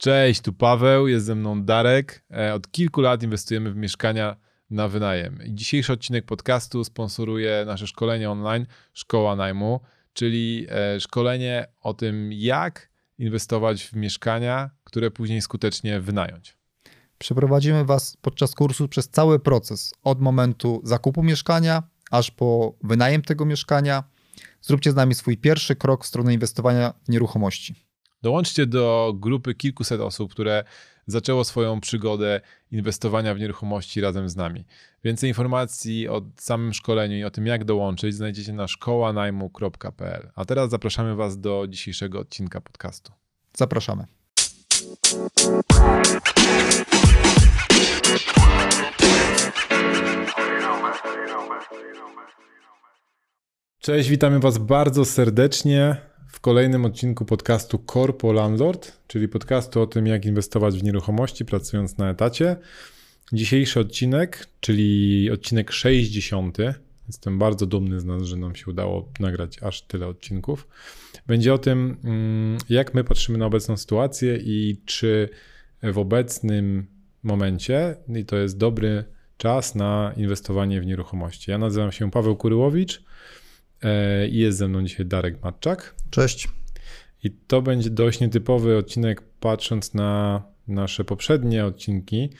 Cześć, tu Paweł, jest ze mną Darek. E, od kilku lat inwestujemy w mieszkania na wynajem. Dzisiejszy odcinek podcastu sponsoruje nasze szkolenie online Szkoła Najmu, czyli e, szkolenie o tym, jak inwestować w mieszkania, które później skutecznie wynająć. Przeprowadzimy Was podczas kursu przez cały proces, od momentu zakupu mieszkania aż po wynajem tego mieszkania. Zróbcie z nami swój pierwszy krok w stronę inwestowania w nieruchomości. Dołączcie do grupy kilkuset osób, które zaczęło swoją przygodę inwestowania w nieruchomości razem z nami. Więcej informacji o samym szkoleniu i o tym, jak dołączyć, znajdziecie na szkołanajmu.pl. A teraz zapraszamy Was do dzisiejszego odcinka podcastu. Zapraszamy. Cześć, witamy Was bardzo serdecznie w kolejnym odcinku podcastu Corpo Landlord, czyli podcastu o tym, jak inwestować w nieruchomości pracując na etacie. Dzisiejszy odcinek, czyli odcinek 60. Jestem bardzo dumny z nas, że nam się udało nagrać aż tyle odcinków. Będzie o tym, mm, jak my patrzymy na obecną sytuację i czy w obecnym momencie, i to jest dobry czas na inwestowanie w nieruchomości. Ja nazywam się Paweł Kuryłowicz jest ze mną dzisiaj Darek Matczak. Cześć. I to będzie dość nietypowy odcinek, patrząc na nasze poprzednie odcinki,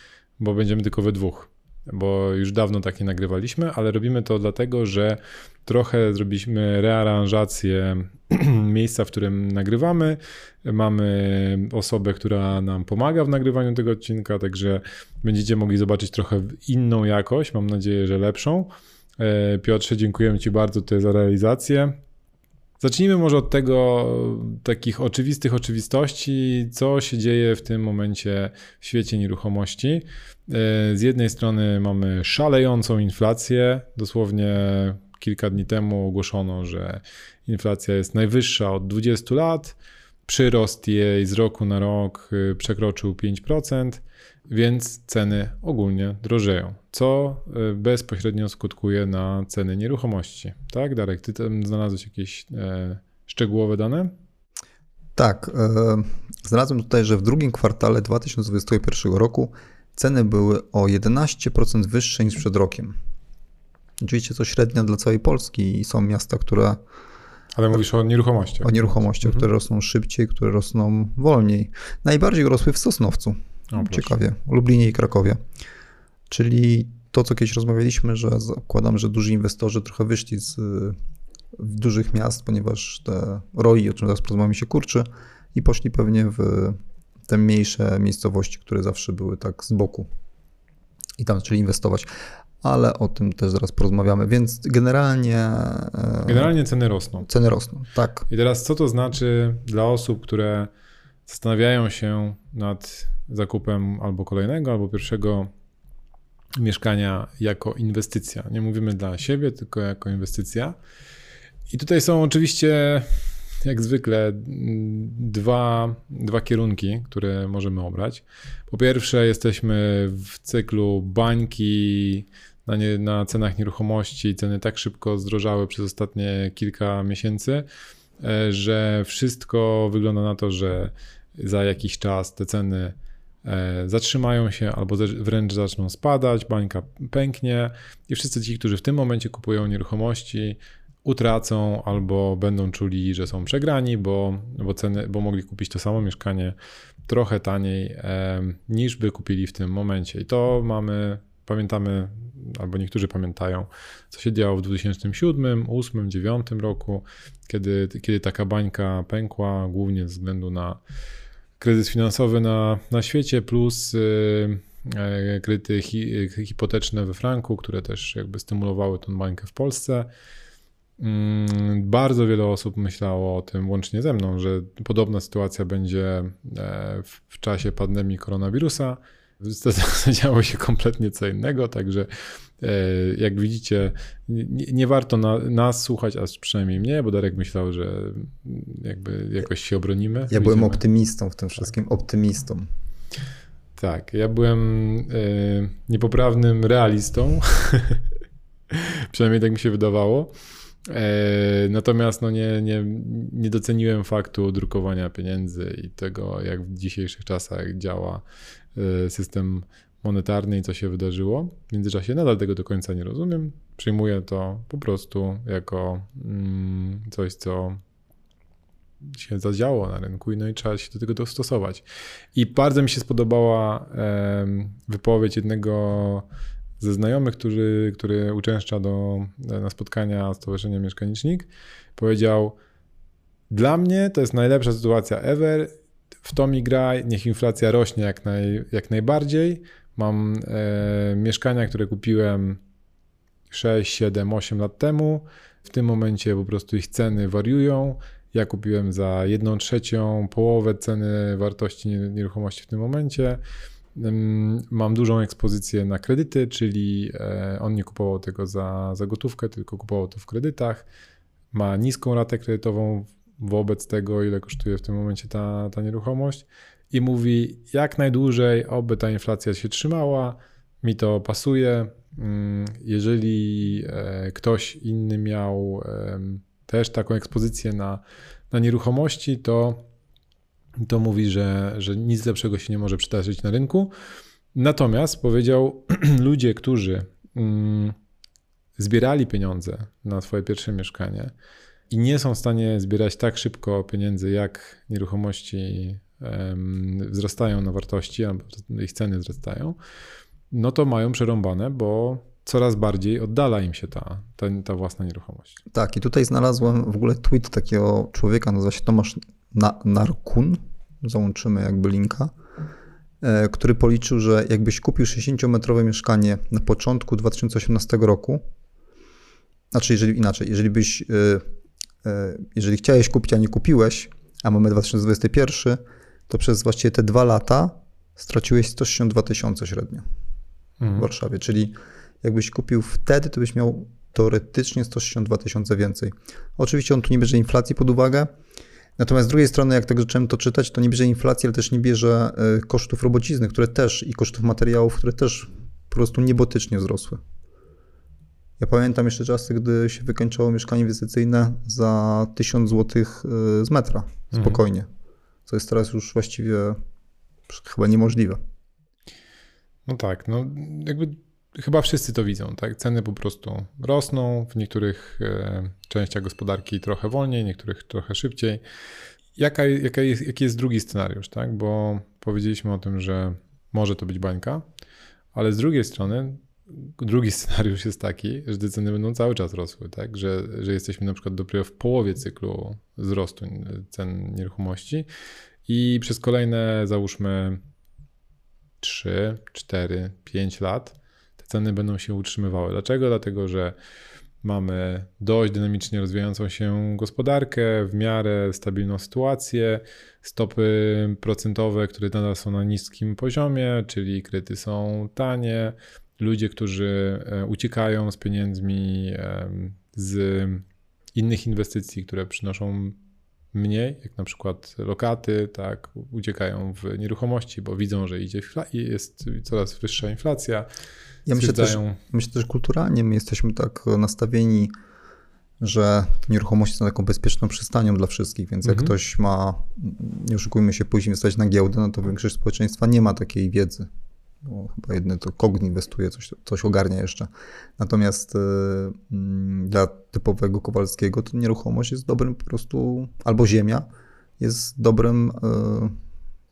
bo będziemy tylko we dwóch. Bo już dawno takie nagrywaliśmy, ale robimy to dlatego, że trochę zrobiliśmy rearanżację miejsca, w którym nagrywamy. Mamy osobę, która nam pomaga w nagrywaniu tego odcinka, także będziecie mogli zobaczyć trochę inną jakość, mam nadzieję, że lepszą. E, Piotrze, dziękujemy Ci bardzo tutaj za realizację. Zacznijmy może od tego, takich oczywistych oczywistości, co się dzieje w tym momencie w świecie nieruchomości. E, z jednej strony mamy szalejącą inflację. Dosłownie kilka dni temu ogłoszono, że inflacja jest najwyższa od 20 lat. Przyrost jej z roku na rok y, przekroczył 5% więc ceny ogólnie drożeją, co e, bezpośrednio skutkuje na ceny nieruchomości. Tak, Darek, ty tam znalazłeś jakieś e, szczegółowe dane? Tak, e, znalazłem tutaj, że w drugim kwartale 2021 roku ceny były o 11% wyższe niż przed rokiem. Oczywiście to średnia dla całej Polski i są miasta, które. Ale mówisz o nieruchomościach. O nieruchomościach, mhm. które rosną szybciej, które rosną wolniej. Najbardziej rosły w Sosnowcu. O, Ciekawie, Lublinie i Krakowie. Czyli to, co kiedyś rozmawialiśmy, że zakładam, że duży inwestorzy trochę wyszli z dużych miast, ponieważ te ROI, o czym zaraz porozmawiamy, się kurczy i poszli pewnie w te mniejsze miejscowości, które zawsze były tak z boku i tam zaczęli inwestować. Ale o tym też zaraz porozmawiamy, więc generalnie. E, generalnie ceny rosną. Ceny rosną, tak. I teraz co to znaczy dla osób, które zastanawiają się nad zakupem albo kolejnego, albo pierwszego mieszkania jako inwestycja. Nie mówimy dla siebie, tylko jako inwestycja. I tutaj są oczywiście, jak zwykle, dwa, dwa kierunki, które możemy obrać. Po pierwsze, jesteśmy w cyklu bańki na, nie, na cenach nieruchomości. Ceny tak szybko zdrożały przez ostatnie kilka miesięcy, e, że wszystko wygląda na to, że za jakiś czas te ceny e, zatrzymają się albo wręcz zaczną spadać, bańka pęknie i wszyscy ci, którzy w tym momencie kupują nieruchomości, utracą albo będą czuli, że są przegrani, bo, bo, ceny, bo mogli kupić to samo mieszkanie trochę taniej e, niż by kupili w tym momencie. I to mamy, pamiętamy, albo niektórzy pamiętają, co się działo w 2007, 2008, 2009 roku, kiedy, kiedy taka bańka pękła, głównie ze względu na kryzys finansowy na, na świecie, plus yy, kredyty hi, hipoteczne we franku, które też jakby stymulowały tą bańkę w Polsce. Mm, bardzo wiele osób myślało o tym, łącznie ze mną, że podobna sytuacja będzie e, w czasie pandemii koronawirusa. Działo się kompletnie co innego, także e, jak widzicie, nie, nie warto na, nas słuchać, a przynajmniej mnie, bo Darek myślał, że jakby jakoś się obronimy. Ja Widzimy. byłem optymistą w tym wszystkim, tak. optymistą. Tak, ja byłem y, niepoprawnym realistą, przynajmniej tak mi się wydawało. E, natomiast no nie, nie, nie doceniłem faktu drukowania pieniędzy i tego, jak w dzisiejszych czasach działa e, system monetarny i co się wydarzyło. W międzyczasie nadal tego do końca nie rozumiem. Przyjmuję to po prostu jako mm, coś, co się zadziało na rynku i no i trzeba się do tego dostosować. I bardzo mi się spodobała wypowiedź jednego ze znajomych, który, który uczęszcza do, na spotkania Stowarzyszenia Mieszkanicznik. Powiedział, dla mnie to jest najlepsza sytuacja ever, w to mi graj, niech inflacja rośnie jak, naj, jak najbardziej. Mam e, mieszkania, które kupiłem 6, 7, 8 lat temu. W tym momencie po prostu ich ceny wariują. Ja kupiłem za jedną trzecią, połowę ceny wartości nieruchomości w tym momencie. Mam dużą ekspozycję na kredyty, czyli e, on nie kupował tego za, za gotówkę, tylko kupował to w kredytach. Ma niską ratę kredytową wobec tego, ile kosztuje w tym momencie ta, ta nieruchomość i mówi jak najdłużej, oby ta inflacja się trzymała, mi to pasuje. Mm, jeżeli e, ktoś inny miał też taką ekspozycję na, na nieruchomości, to, to mówi, że, że nic lepszego się nie może przydarzyć na rynku. Natomiast powiedział, ludzie, którzy mm, zbierali pieniądze na swoje pierwsze mieszkanie i nie są w stanie zbierać tak szybko pieniędzy, jak nieruchomości wzrastają na wartości, albo ich ceny wzrastają, no to mają przerąbane, bo coraz bardziej oddala im się ta, ta, ta własna nieruchomość. Tak, i tutaj znalazłem w ogóle tweet takiego człowieka, nazywa się Tomasz Na Narkun, załączymy jakby linka, e, który policzył, że jakbyś kupił 60-metrowe mieszkanie na początku 2018 roku, znaczy jeżeli inaczej, jeżeli byś, e, e, jeżeli chciałeś kupić, a nie kupiłeś, a mamy 2021, to przez właściwie te dwa lata straciłeś 162 tysiące średnio mhm. w Warszawie, czyli jakbyś kupił wtedy, to byś miał teoretycznie 162 tysiące więcej. Oczywiście on tu nie bierze inflacji pod uwagę, natomiast z drugiej strony, jak tak zacząłem to czytać, to nie bierze inflacji, ale też nie bierze e, kosztów robocizny, które też i kosztów materiałów, które też po prostu niebotycznie wzrosły. Ja pamiętam jeszcze czasy, gdy się wykończało mieszkanie inwestycyjne za 1000 zł e, z metra, mhm. spokojnie. Mhm. Co jest teraz już właściwie chyba niemożliwe. No tak, no jakby chyba wszyscy to widzą, tak? Ceny po prostu rosną, w niektórych e, częściach gospodarki trochę wolniej, niektórych trochę szybciej. Jaka, jaka jest, jaki jest drugi scenariusz, tak? Bo powiedzieliśmy o tym, że może to być bańka, ale z drugiej strony drugi scenariusz jest taki, że te ceny będą cały czas rosły, tak? Że, że jesteśmy na przykład dopiero w połowie cyklu wzrostu cen nieruchomości i przez kolejne załóżmy 3, 4, 5 lat ceny będą się utrzymywały. Dlaczego? Dlatego, że mamy dość dynamicznie rozwijającą się gospodarkę, w miarę stabilną sytuację, stopy procentowe, które nadal są na niskim poziomie, czyli kredyty są tanie, ludzie, którzy e, uciekają z pieniędzmi z innych inwestycji, które przynoszą mniej, jak na przykład lokaty, tak, uciekają w nieruchomości, bo widzą, że idzie jest coraz wyższa inflacja. Ja myślę też, myślę też kulturalnie my jesteśmy tak nastawieni, że nieruchomości są taką bezpieczną przystanią dla wszystkich, więc jak mhm. ktoś ma, nie oszukujmy się, później inwestować na giełdę, no to większość społeczeństwa nie ma takiej wiedzy bo chyba jedne to Kogni inwestuje, coś, coś ogarnia jeszcze. Natomiast y, mm, dla typowego Kowalskiego to nieruchomość jest dobrym po prostu, albo ziemia jest dobrym y,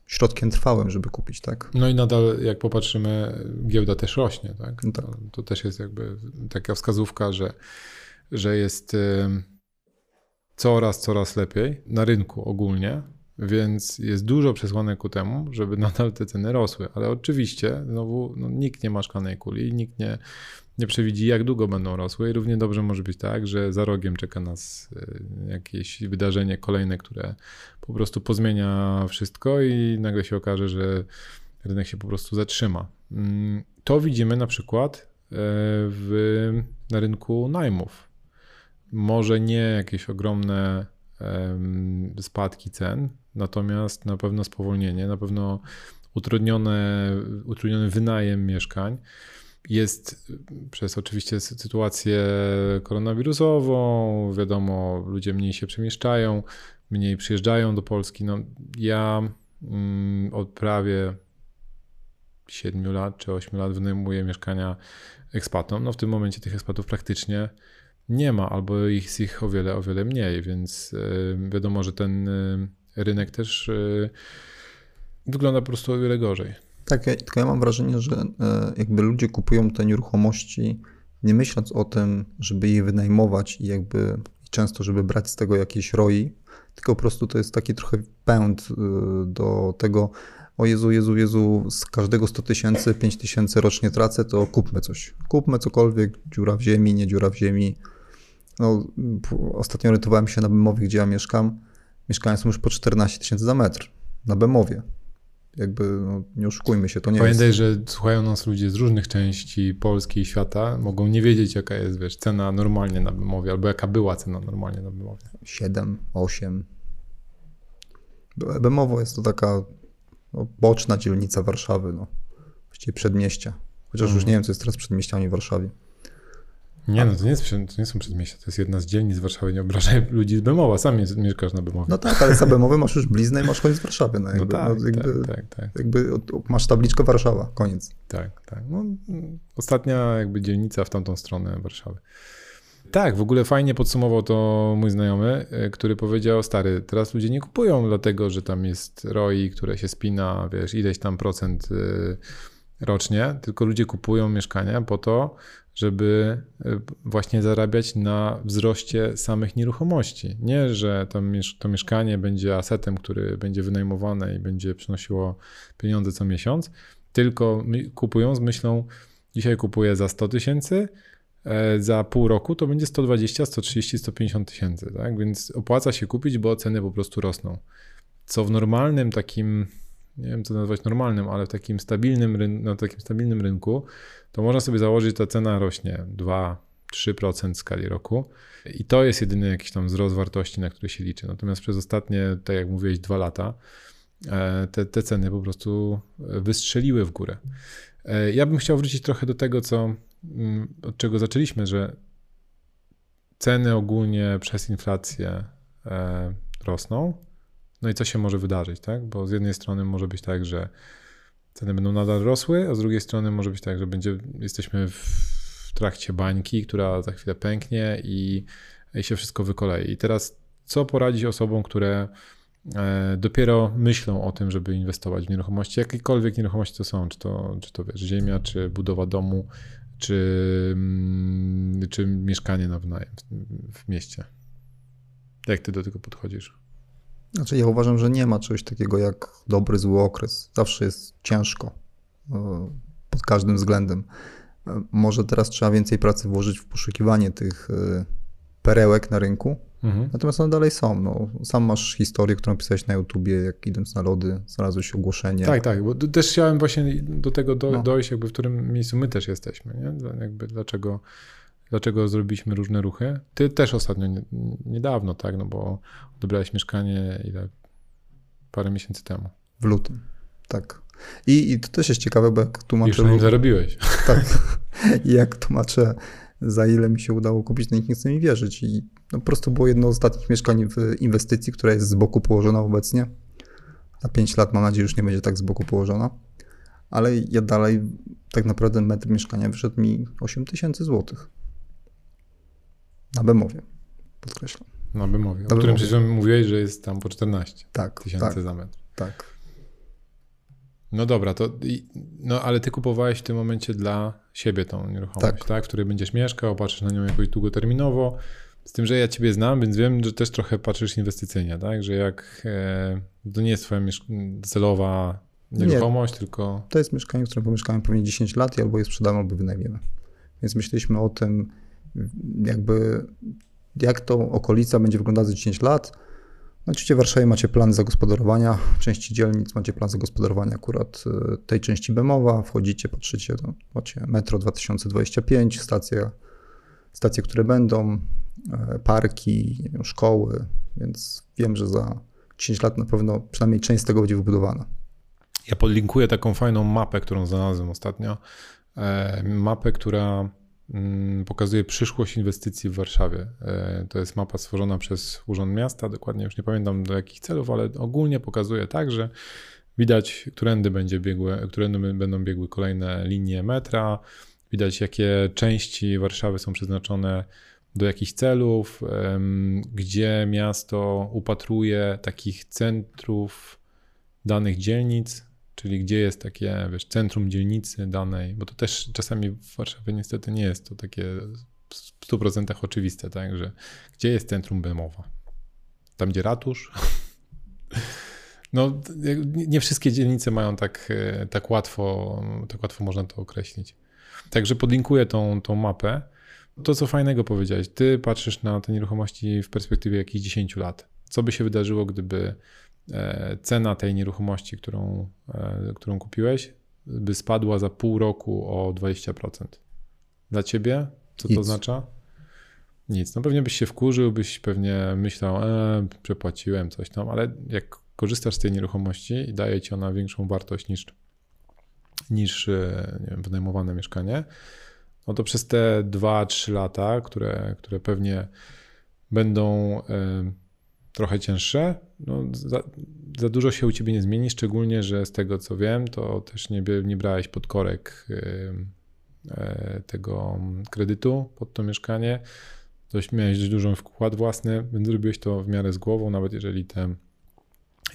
środkiem trwałym, żeby kupić, tak? No i nadal, jak popatrzymy, giełda też rośnie, tak? No tak. To, to, też jest jakby taka wskazówka, że, że jest coraz, coraz lepiej na rynku ogólnie, więc jest dużo przesłanek ku temu, żeby nadal te ceny rosły. Ale oczywiście, znowu, no, nikt nie ma szklanej kuli, nikt nie, nie przewidzi, jak długo będą rosły. I równie dobrze może być tak, że za rogiem czeka nas y, jakieś wydarzenie kolejne, które po prostu pozmienia wszystko i nagle się okaże, że rynek się po prostu zatrzyma. Mm, to widzimy na przykład y, w, na rynku najmów. Może nie jakieś ogromne spadki cen, natomiast na pewno spowolnienie, na pewno utrudnione, utrudniony wynajem mieszkań. Jest przez oczywiście sytuację koronawirusową, wiadomo, ludzie mniej się przemieszczają, mniej przyjeżdżają do Polski. No, ja mm, od prawie 7 lat czy 8 lat wynajmuję mieszkania ekspatom. No w tym momencie tych ekspatów praktycznie nie ma, albo jest ich o wiele, o wiele mniej, więc y, wiadomo, że ten y, rynek też y, wygląda po prostu o wiele gorzej. Tak, tylko ja mam wrażenie, że jakby ludzie kupują te nieruchomości nie myśląc o tym, żeby je wynajmować i jakby często, żeby brać z tego jakieś roi, tylko po prostu to jest taki trochę pęd do tego, o Jezu, Jezu, Jezu, z każdego 100 tysięcy, 5 tysięcy rocznie tracę, to kupmy coś. Kupmy cokolwiek, dziura w ziemi, nie dziura w ziemi. No, ostatnio orientowałem się na Bemowie, gdzie ja mieszkam. Mieszkania są już po 14 tysięcy za metr. Na Bemowie. Jakby, no, nie oszukujmy się, to nie Pamiętaj, jest... że słuchają nas ludzie z różnych części Polski i świata, mogą nie wiedzieć, jaka jest, wiesz, cena normalnie na Bemowie, albo jaka była cena normalnie na Bemowie. 7, 8. Bemowo jest to taka no, boczna dzielnica Warszawy, no. Właściwie przedmieścia. Chociaż już mhm. nie wiem, co jest teraz przedmieściami w Warszawie. Nie, no to nie, jest, to nie są przedmieścia, to jest jedna z dzielnic Warszawy, nie obrażaj ludzi z Bemowa, sam jest, mieszkasz na Bemowie. No tak, ale za Bemowy masz już bliznę i masz koniec Warszawy. No, jakby, no tak, no jakby, tak, tak, tak. Jakby masz tabliczkę Warszawa, koniec. Tak, tak. No, ostatnia jakby dzielnica w tamtą stronę Warszawy. Tak, w ogóle fajnie podsumował to mój znajomy, e, który powiedział, stary, teraz ludzie nie kupują dlatego, że tam jest ROI, które się spina, wiesz, ileś tam procent e, rocznie, tylko ludzie kupują mieszkania po to, żeby e, właśnie zarabiać na wzroście samych nieruchomości. Nie, że to, mieszkanie będzie asetem, który będzie wynajmowane i będzie przynosiło pieniądze co miesiąc, tylko kupują z myślą, dzisiaj kupuję za 100 tysięcy, E, za pół roku to będzie 120, 130, 150 tysięcy, tak? Więc opłaca się kupić, bo ceny po prostu rosną. Co w normalnym takim, nie wiem co nazwać normalnym, ale w takim stabilnym, na takim stabilnym rynku, to można sobie założyć, że ta cena rośnie 2-3% w skali roku i to jest jedyny jakiś tam wzrost wartości, na który się liczy. Natomiast przez ostatnie, tak jak mówiłeś, dwa lata e, te, te ceny po prostu wystrzeliły w górę. E, ja bym chciał wrócić trochę do tego, co Mm, od czego zaczęliśmy, że ceny ogólnie przez inflację e, rosną. No i co się może wydarzyć, tak? Bo z jednej strony może być tak, że ceny będą nadal rosły, a z drugiej strony może być tak, że będzie, jesteśmy w trakcie bańki, która za chwilę pęknie i, i się wszystko wykolei. I teraz co poradzić osobom, które E, dopiero myślą o tym, żeby inwestować w nieruchomości, jakiekolwiek nieruchomości to są, czy to, czy to wiesz, ziemia, czy budowa domu, czy, mm, czy mieszkanie na wynajem w, w mieście. Jak ty do tego podchodzisz? Znaczy, ja uważam, że nie ma czegoś takiego jak dobry, zły okres. Zawsze jest ciężko e, pod każdym względem. E, może teraz trzeba więcej pracy włożyć w poszukiwanie tych perełek na rynku, Mhm. Natomiast one dalej są. No. Sam masz historię, którą pisałeś na YouTubie, jak idąc na lody, znalazłeś ogłoszenie. Tak, tak, bo też chciałem właśnie do tego do, no. dojść, jakby w którym miejscu my też jesteśmy, nie? Jakby dlaczego, dlaczego zrobiliśmy różne ruchy. Ty też ostatnio, niedawno, tak, no bo odebrałeś mieszkanie ile? Parę miesięcy temu. W lutym, tak. I, I to też jest ciekawe, bo jak tłumaczę... Już nim zarobiłeś. Tak. I jak tłumaczę za ile mi się udało kupić, to nikt nie chce mi wierzyć. I no, po prostu było jedno z ostatnich mieszkań w inwestycji, która jest z boku położona obecnie. Na 5 lat mam nadzieję, że już nie będzie tak z boku położona. Ale ja dalej, tak naprawdę metr mieszkania wyszedł mi 8 tysięcy złotych. Na Bemowie, podkreślam. Na Bemowie, o którym przecież mówiłeś, że jest tam po 14 tak, tysięcy tak, za metr. Tak. No dobra, to no ale ty kupowałeś w tym momencie dla siebie tą nieruchomość, tak. tak? W której będziesz mieszkał, patrzysz na nią jakoś długoterminowo. Z tym, że ja ciebie znam, więc wiem, że też trochę patrzysz inwestycyjnie, tak? Że jak e, to nie jest twoja celowa nieruchomość, nie, tylko. To jest mieszkanie, w którym pomieszkałem pewnie 10 lat i albo je sprzedamy, albo wynajmiemy. Więc myśleliśmy o tym, jakby jak to okolica będzie wyglądać za 10 lat no, oczywiście w Warszawie macie plan zagospodarowania, w części dzielnic macie plan zagospodarowania akurat e, tej części Bemowa, wchodzicie, patrzycie, no, macie metro 2025, stacje, stacje, które będą, e, parki, wiem, szkoły, więc wiem, że za 10 lat na pewno przynajmniej część z tego będzie wybudowana. Ja podlinkuję taką fajną mapę, którą znalazłem ostatnio e, mapę, która pokazuje przyszłość inwestycji w Warszawie. E, to jest mapa stworzona przez Urząd Miasta, dokładnie już nie pamiętam do jakich celów, ale ogólnie pokazuje tak, że widać, którędy, będzie biegły, którędy będą biegły kolejne linie metra, widać jakie części Warszawy są przeznaczone do jakichś celów, gdzie miasto upatruje takich centrów danych dzielnic, czyli gdzie jest takie, wiesz, centrum dzielnicy danej, bo to też czasami w Warszawie niestety nie jest to takie w 100% oczywiste, tak, że gdzie jest centrum Bemowa? Tam, gdzie ratusz? No, nie wszystkie dzielnice mają tak, tak łatwo, tak łatwo można to określić. Także podlinkuję tą, tą mapę. To, co fajnego powiedziałeś, ty patrzysz na te nieruchomości w perspektywie jakichś 10 lat. Co by się wydarzyło, gdyby e, cena tej nieruchomości, którą, e, którą kupiłeś, by spadła za pół roku o 20%? Dla ciebie? Co Nic. to oznacza? Nic. No pewnie byś się wkurzył, byś pewnie myślał, e, przepłaciłem coś tam, ale jak korzystasz z tej nieruchomości i daje ci ona większą wartość niż, niż e, nie wiem, wynajmowane mieszkanie, no to przez te 2-3 lata, które, które pewnie będą y, trochę cięższe, no za, za, dużo się u ciebie nie zmieni, szczególnie, że z tego co wiem, to też nie, nie brałeś pod korek y, y, tego kredytu pod to mieszkanie. Dość, miałeś dość dużą wkład własny, więc zrobiłeś to w miarę z głową, nawet jeżeli te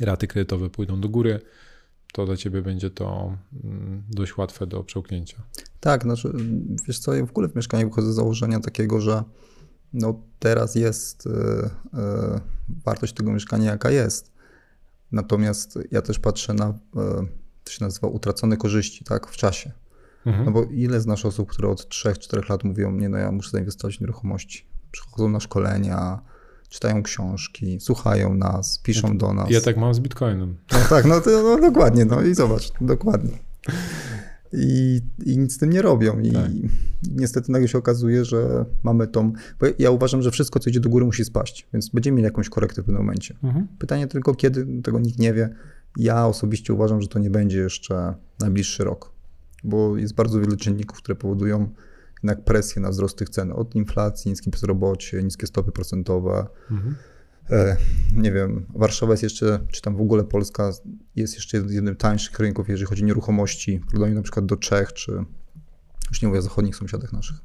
raty kredytowe pójdą do góry, to dla ciebie będzie to mm, dość łatwe do przełknięcia. Tak, znaczy, wiesz co, ja w ogóle w mieszkaniu wychodzę z założenia takiego, że no teraz jest y, y, wartość tego mieszkania jaka jest. Natomiast ja też patrzę na, y, to się nazywa utracone korzyści, tak, w czasie. Mhm. No bo ile znasz osób, które od 3-4 lat mówią, nie no ja muszę zainwestować w nieruchomości. Przychodzą na szkolenia, czytają książki, słuchają nas, piszą ja, do nas. Ja tak mam z Bitcoinem. No tak, no, to, no dokładnie, no i zobacz, dokładnie. I, I nic z tym nie robią. I tak. niestety nagle się okazuje, że mamy tą. Bo ja uważam, że wszystko, co idzie do góry, musi spaść, więc będziemy mieli jakąś korektę w pewnym momencie. Mhm. Pytanie tylko, kiedy, tego nikt nie wie. Ja osobiście uważam, że to nie będzie jeszcze najbliższy rok, bo jest bardzo wiele czynników, które powodują jednak presję na wzrost tych cen. Od inflacji, niskim bezrobocie, niskie stopy procentowe. Mhm. E, nie wiem, Warszawa jest jeszcze, czy tam w ogóle Polska jest jeszcze jednym tańszych rynków, jeżeli chodzi o nieruchomości, w porównaniu na przykład do Czech, czy już nie mówię o zachodnich sąsiadach naszych.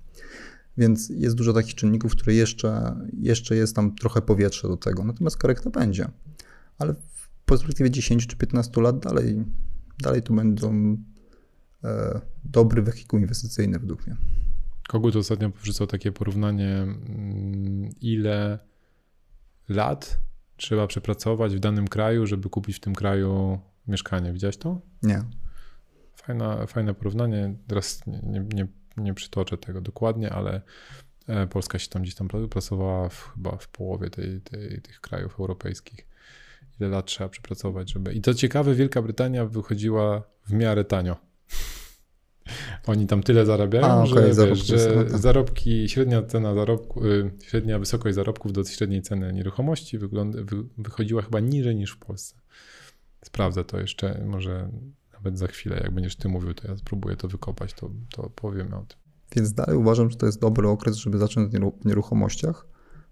Więc jest dużo takich czynników, które jeszcze, jeszcze jest tam trochę powietrze do tego. Natomiast korekta będzie. Ale w perspektywie 10 czy 15 lat dalej, dalej to będą e, dobry wehikuł inwestycyjny według mnie. Kogut ostatnio wrzucał takie porównanie, mm, ile lat trzeba przepracować w danym kraju, żeby kupić w tym kraju mieszkanie. Widziałeś to? Nie. Fajna, fajne porównanie. Teraz nie, nie, nie przytoczę tego dokładnie, ale e, Polska się tam gdzieś tam pracowała w, chyba w połowie tej, tej, tych krajów europejskich. Ile lat trzeba przepracować, żeby. I to ciekawe, Wielka Brytania wychodziła w miarę tanio. Oni tam tyle zarabiają, A, okay, że, wiesz, że tak. zarobki, średnia cena zarobku, y, średnia wysokość zarobków do średniej ceny nieruchomości wygląda, wy, wychodziła chyba niżej niż w Polsce. Sprawdzę to jeszcze, może nawet za chwilę, jak będziesz ty mówił, to ja spróbuję to wykopać, to, to powiem o tym. Więc dalej uważam, że to jest dobry okres, żeby zacząć w nieruchomościach.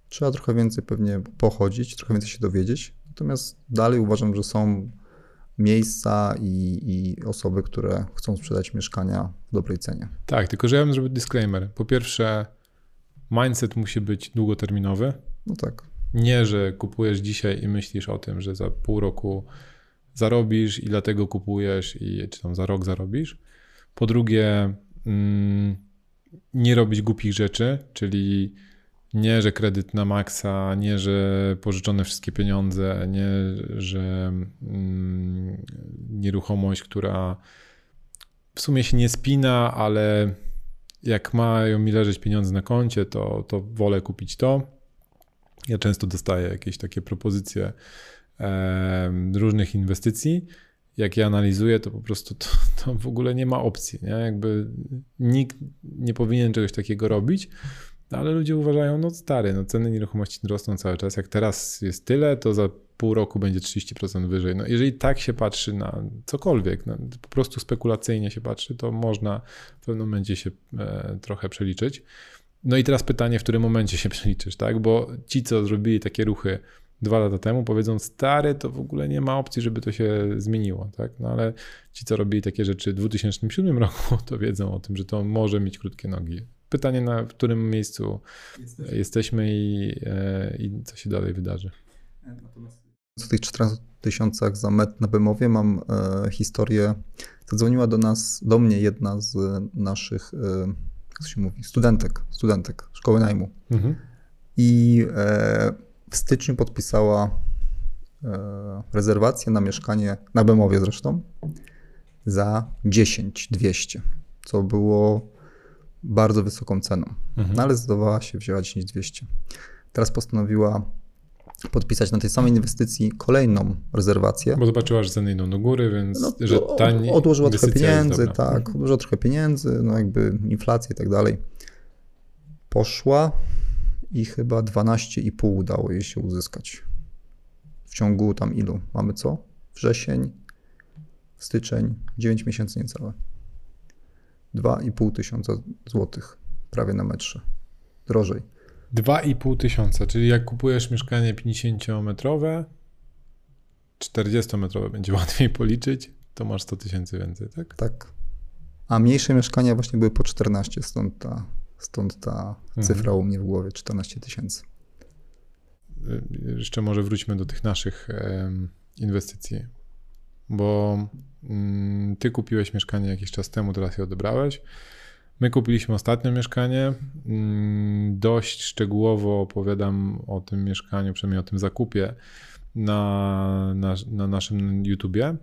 Trzeba trochę więcej pewnie pochodzić, trochę więcej się dowiedzieć. Natomiast dalej uważam, że są miejsca i, i, osoby, które chcą sprzedać mieszkania w dobrej cenie. Tak, tylko że ja bym zrobił disclaimer. Po pierwsze, mindset musi być długoterminowy. No tak. Nie, że kupujesz dzisiaj i myślisz o tym, że za pół roku zarobisz i dlatego kupujesz, i, czy tam za rok zarobisz. Po drugie, mm, nie robić głupich rzeczy, czyli nie, że kredyt na maksa, nie, że pożyczone wszystkie pieniądze, nie, że mm, nieruchomość, która w sumie się nie spina, ale jak mają mi leżeć pieniądze na koncie, to, to wolę kupić to. Ja często dostaję jakieś takie propozycje e, różnych inwestycji. Jak je analizuję, to po prostu to, to w ogóle nie ma opcji. Nie? Jakby nikt nie powinien czegoś takiego robić ale ludzie uważają, no stary, no ceny nieruchomości rosną cały czas. Jak teraz jest tyle, to za pół roku będzie 30% wyżej. No jeżeli tak się patrzy na cokolwiek, na, po prostu spekulacyjnie się patrzy, to można w pewnym momencie się e, trochę przeliczyć. No i teraz pytanie, w którym momencie się przeliczysz, tak? Bo ci, co zrobili takie ruchy dwa lata temu, powiedzą, stary, to w ogóle nie ma opcji, żeby to się zmieniło, tak? No ale ci, co robili takie rzeczy w 2007 roku, to wiedzą o tym, że to może mieć krótkie nogi. Pytanie, na którym miejscu jesteśmy, jesteśmy i, e, i co się dalej wydarzy. W tych 14 tysiącach za metr na Bemowie mam e, historię. Zadzwoniła do nas, do mnie jedna z naszych, e, jak się mówi, studentek, studentek szkoły najmu. Mhm. I e, w styczniu podpisała e, rezerwację na mieszkanie na Bemowie zresztą za 10 200, co było bardzo wysoką ceną. Mhm. No ale zdecydowała się wziąć 10 200. Teraz postanowiła podpisać na tej samej inwestycji kolejną rezerwację. Bo zobaczyła, że ceny idą do góry, więc no, że taniej odłożyła trochę pieniędzy, tak, mhm. odłożyła trochę pieniędzy, no jakby inflacja i tak dalej. Poszła i chyba 12,5 udało jej się uzyskać. W ciągu tam ilu? Mamy co? Wrzesień, styczeń, 9 miesięcy niecałe. 2,5 tysiąca złotych prawie na metrze. Drożej. 2,5 tysiąca, czyli jak kupujesz mieszkanie 50-metrowe, 40-metrowe będzie łatwiej policzyć, to masz 100 tysięcy więcej, tak? Tak. A mniejsze mieszkania właśnie były po 14, stąd ta, stąd ta mhm. cyfra u mnie w głowie 14 tysięcy. Jeszcze może wróćmy do tych naszych inwestycji, bo ty kupiłeś mieszkanie jakiś czas temu, teraz je odebrałeś. My kupiliśmy ostatnio mieszkanie. Mm, dość szczegółowo opowiadam o tym mieszkaniu, przynajmniej o tym zakupie na, na, na naszym YouTubie.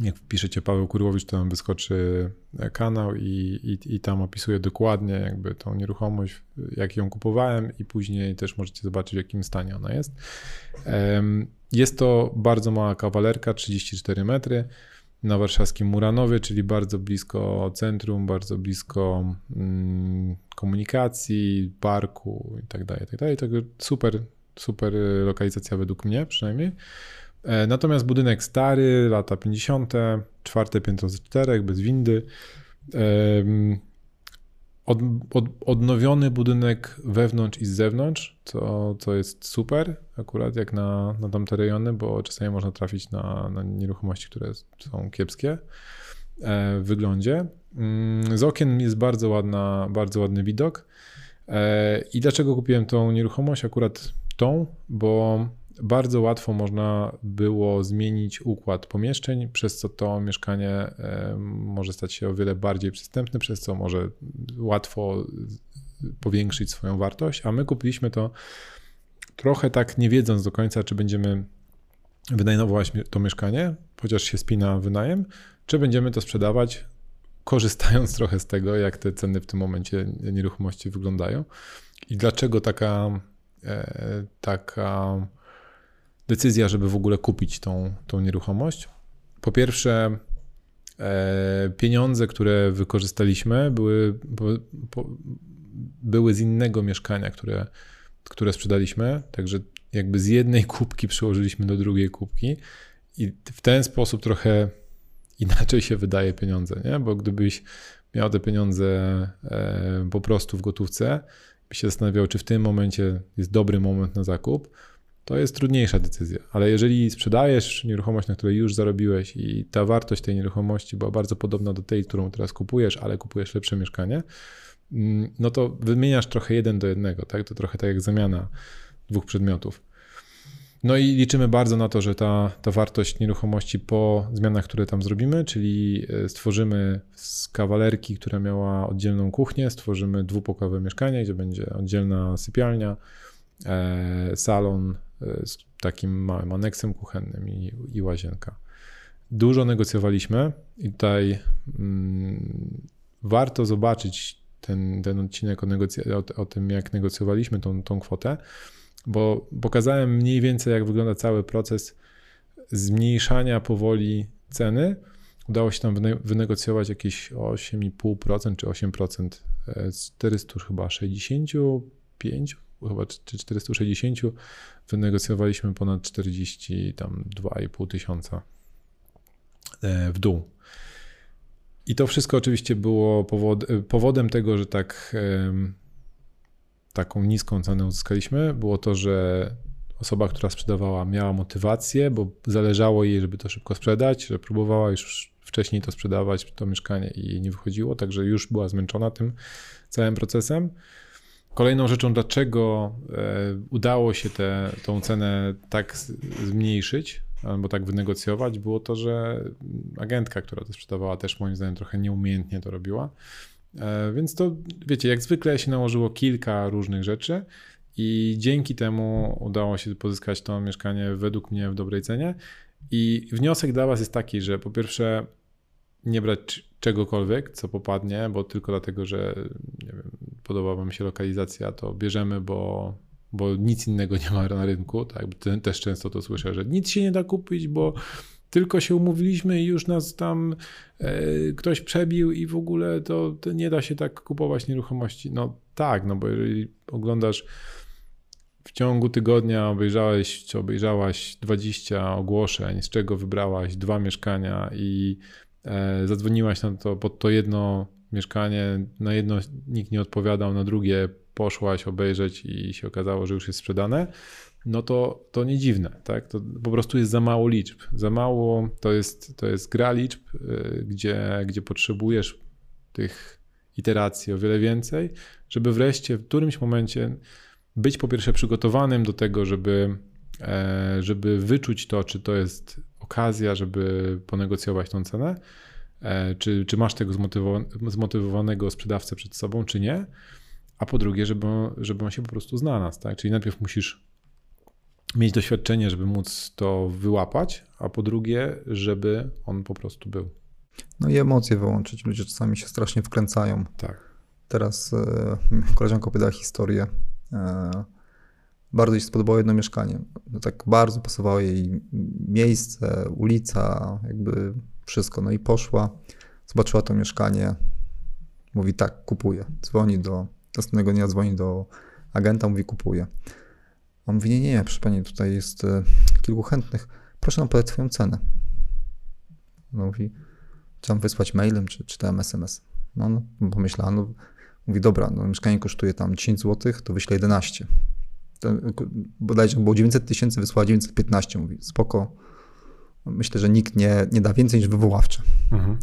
Jak wpiszecie Paweł Kurłowicz, to tam wyskoczy kanał i, i, i tam opisuję dokładnie jakby tą nieruchomość, jak ją kupowałem i później też możecie zobaczyć w jakim stanie ona jest. Jest to bardzo mała kawalerka, 34 metry na warszawskim Muranowie, czyli bardzo blisko centrum, bardzo blisko mm, komunikacji, parku i dalej, i tak dalej. Także super, super lokalizacja według mnie przynajmniej. E, natomiast budynek stary, lata 50., czwarte piętro z czterech, bez windy. Od, od, odnowiony budynek wewnątrz i z zewnątrz, co, co jest super akurat jak na, na tamte rejony, bo czasami można trafić na, na nieruchomości, które są kiepskie e, w wyglądzie. Mm, z okien jest bardzo, ładna, bardzo ładny widok. E, I dlaczego kupiłem tą nieruchomość? Akurat tą, bo bardzo łatwo można było zmienić układ pomieszczeń, przez co to mieszkanie e, może stać się o wiele bardziej przystępne, przez co może łatwo powiększyć swoją wartość, a my kupiliśmy to trochę tak nie wiedząc do końca, czy będziemy wynajmować to mieszkanie, chociaż się spina wynajem, czy będziemy to sprzedawać, korzystając trochę z tego, jak te ceny w tym momencie nieruchomości wyglądają. I dlaczego taka, e, taka decyzja, żeby w ogóle kupić tą, tą nieruchomość. Po pierwsze, e, pieniądze, które wykorzystaliśmy, były, były z innego mieszkania, które, które sprzedaliśmy. Także jakby z jednej kubki przełożyliśmy do drugiej kubki i w ten sposób trochę inaczej się wydaje pieniądze, nie? Bo gdybyś miał te pieniądze e, po prostu w gotówce, byś się zastanawiał, czy w tym momencie jest dobry moment na zakup, to jest trudniejsza decyzja. Ale jeżeli sprzedajesz nieruchomość, na której już zarobiłeś i ta wartość tej nieruchomości była bardzo podobna do tej, którą teraz kupujesz, ale kupujesz lepsze mieszkanie, mm, no to wymieniasz trochę jeden do jednego, tak? To trochę tak jak zamiana dwóch przedmiotów. No i liczymy bardzo na to, że ta, ta wartość nieruchomości po zmianach, które tam zrobimy, czyli e, stworzymy z kawalerki, która miała oddzielną kuchnię, stworzymy dwupokojowe mieszkanie, gdzie będzie oddzielna sypialnia, salon, z takim małym aneksem kuchennym i, i łazienka. Dużo negocjowaliśmy i tutaj mm, warto zobaczyć ten, ten odcinek o, o, o, tym, jak negocjowaliśmy tą, tą kwotę, bo pokazałem mniej więcej, jak wygląda cały proces zmniejszania powoli ceny. Udało się tam wynegocjować jakieś 8,5% czy 8% z 400 chyba 65 chyba czy 460, wynegocjowaliśmy ponad 40, tam 2,5 tysiąca e, w dół. I to wszystko oczywiście było powod, powodem tego, że tak taką niską cenę uzyskaliśmy, było to, że osoba, która sprzedawała, miała motywację, bo zależało jej, żeby to szybko sprzedać, że próbowała już wcześniej to sprzedawać, to mieszkanie i jej nie wychodziło, także już była zmęczona tym całym procesem. Kolejną rzeczą, dlaczego e, udało się tę cenę tak zmniejszyć albo tak wynegocjować, było to, że agentka, która to sprzedawała, też moim zdaniem trochę nieumiejętnie to robiła. E, więc to, wiecie, jak zwykle się nałożyło kilka różnych rzeczy i dzięki temu udało się pozyskać to mieszkanie według mnie w dobrej cenie. I wniosek dla Was jest taki, że po pierwsze nie brać czegokolwiek, co popadnie, bo tylko dlatego, że nie wiem, podoba Wam się lokalizacja, to bierzemy, bo, bo nic innego nie ma na rynku. Tak? Też często to słyszę, że nic się nie da kupić, bo tylko się umówiliśmy i już nas tam e, ktoś przebił i w ogóle to, to, nie da się tak kupować nieruchomości. No tak, no bo jeżeli oglądasz w ciągu tygodnia obejrzałeś czy obejrzałaś 20 ogłoszeń, z czego wybrałaś dwa mieszkania i e, zadzwoniłaś na to pod to jedno mieszkanie, na jedno nikt nie odpowiadał, na drugie poszłaś obejrzeć i się okazało, że już jest sprzedane, no to, to nie dziwne, tak? To po prostu jest za mało liczb. Za mało to jest, to jest gra liczb, y, gdzie, gdzie potrzebujesz tych iteracji o wiele więcej, żeby wreszcie w którymś momencie być po pierwsze przygotowanym do tego, żeby, e, żeby wyczuć to, czy to jest okazja, żeby ponegocjować tą cenę, czy, czy masz tego zmotywowanego sprzedawcę przed sobą, czy nie, a po drugie, żeby, żeby on się po prostu znalazł, tak? Czyli najpierw musisz mieć doświadczenie, żeby móc to wyłapać, a po drugie, żeby on po prostu był. No i emocje wyłączyć. Ludzie czasami się strasznie wkręcają. Tak. Teraz e, koleżanka opowiadała historię. E, bardzo jej się spodobało jedno mieszkanie. No, tak bardzo pasowało jej miejsce, ulica, jakby wszystko. No i poszła, zobaczyła to mieszkanie, mówi tak, kupuję. Dzwoni do, następnego dnia dzwoni do agenta, mówi kupuję. On mówi, nie, nie, proszę pani, tutaj jest e, kilku chętnych, proszę nam podać swoją cenę. On mówi, czy mam wysłać mailem, czy, czy tam SMS. No, no pomyślała, no, mówi, dobra, no, mieszkanie kosztuje tam 10 zł, to wyślę 11. To, bodajże było 900 tysięcy, wysłała 915, mówi, spoko. Myślę, że nikt nie, nie da więcej niż wywoławcze. Mhm.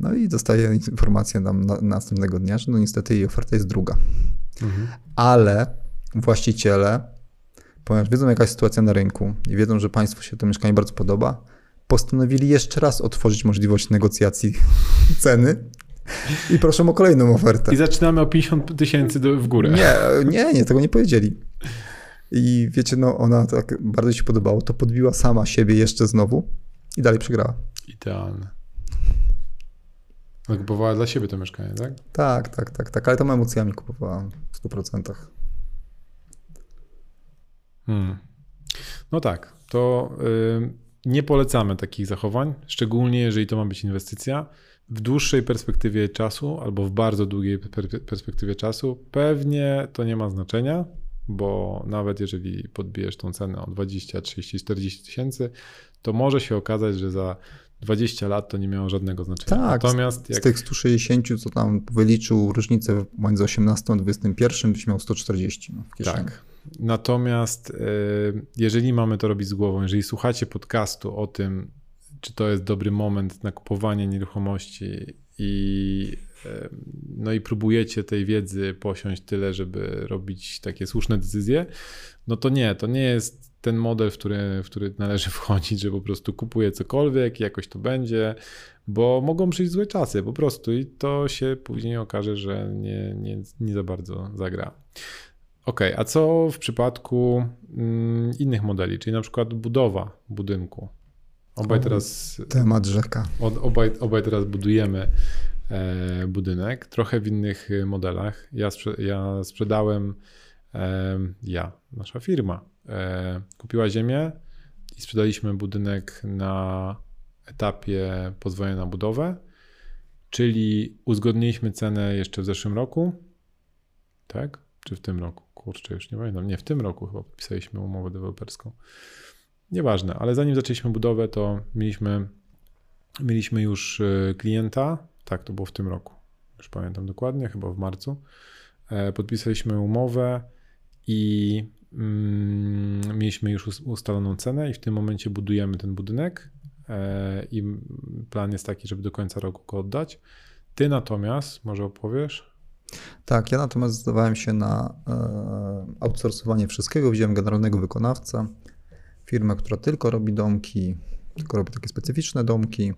No i dostaje informację nam na, następnego dnia, że no niestety jej oferta jest druga. Mhm. Ale właściciele ponieważ wiedzą, jaka jest sytuacja na rynku i wiedzą, że Państwu się to mieszkanie bardzo podoba, postanowili jeszcze raz otworzyć możliwość negocjacji ceny i proszę o kolejną ofertę. I zaczynamy o 50 tysięcy w górę. Nie, nie, nie, tego nie powiedzieli. I wiecie, no ona tak bardzo się podobało, to podbiła sama siebie jeszcze znowu i dalej przegrała. Idealne. kupowała dla siebie to mieszkanie, tak? Tak, tak, tak, tak, ale tam emocjami kupowała w 100%. Hmm. No tak, to y, nie polecamy takich zachowań, szczególnie jeżeli to ma być inwestycja. W dłuższej perspektywie czasu albo w bardzo długiej perspektywie czasu pewnie to nie ma znaczenia, bo nawet jeżeli podbijesz tą cenę o 20, 30, 40 tysięcy, to może się okazać, że za 20 lat to nie miało żadnego znaczenia. Tak, Natomiast jak... z tych 160, co tam wyliczył różnicę między 18 a 21, byś miał 140 no, w kieszeni. Tak. Natomiast e, jeżeli mamy to robić z głową, jeżeli słuchacie podcastu o tym, czy to jest dobry moment na kupowanie nieruchomości i, no i próbujecie tej wiedzy posiąść tyle, żeby robić takie słuszne decyzje, no to nie, to nie jest ten model, w który, w który należy wchodzić, że po prostu kupuję cokolwiek, jakoś to będzie, bo mogą przyjść złe czasy po prostu i to się później okaże, że nie, nie, nie za bardzo zagra. Ok, a co w przypadku mm, innych modeli, czyli na przykład budowa budynku? Obaj teraz. Temat rzeka. Obaj, obaj teraz budujemy budynek, trochę w innych modelach. Ja, sprze ja sprzedałem, e, ja, nasza firma, e, kupiła ziemię i sprzedaliśmy budynek na etapie pozwolenia na budowę, czyli uzgodniliśmy cenę jeszcze w zeszłym roku, tak? czy w tym roku, kurczę, już nie pamiętam, nie, w tym roku chyba podpisaliśmy umowę deweloperską. Nieważne, ale zanim zaczęliśmy budowę, to mieliśmy, mieliśmy już e, klienta, tak, to było w tym roku, już pamiętam dokładnie, chyba w marcu. E, podpisaliśmy umowę i mm, mieliśmy już ustaloną cenę i w tym momencie budujemy ten budynek e, i plan jest taki, żeby do końca roku go oddać. Ty natomiast, może opowiesz? Tak, ja natomiast zdawałem się na e, outsourcowanie wszystkiego. Wziąłem generalnego wykonawcę, firmę, która tylko robi domki, tylko robi takie specyficzne domki.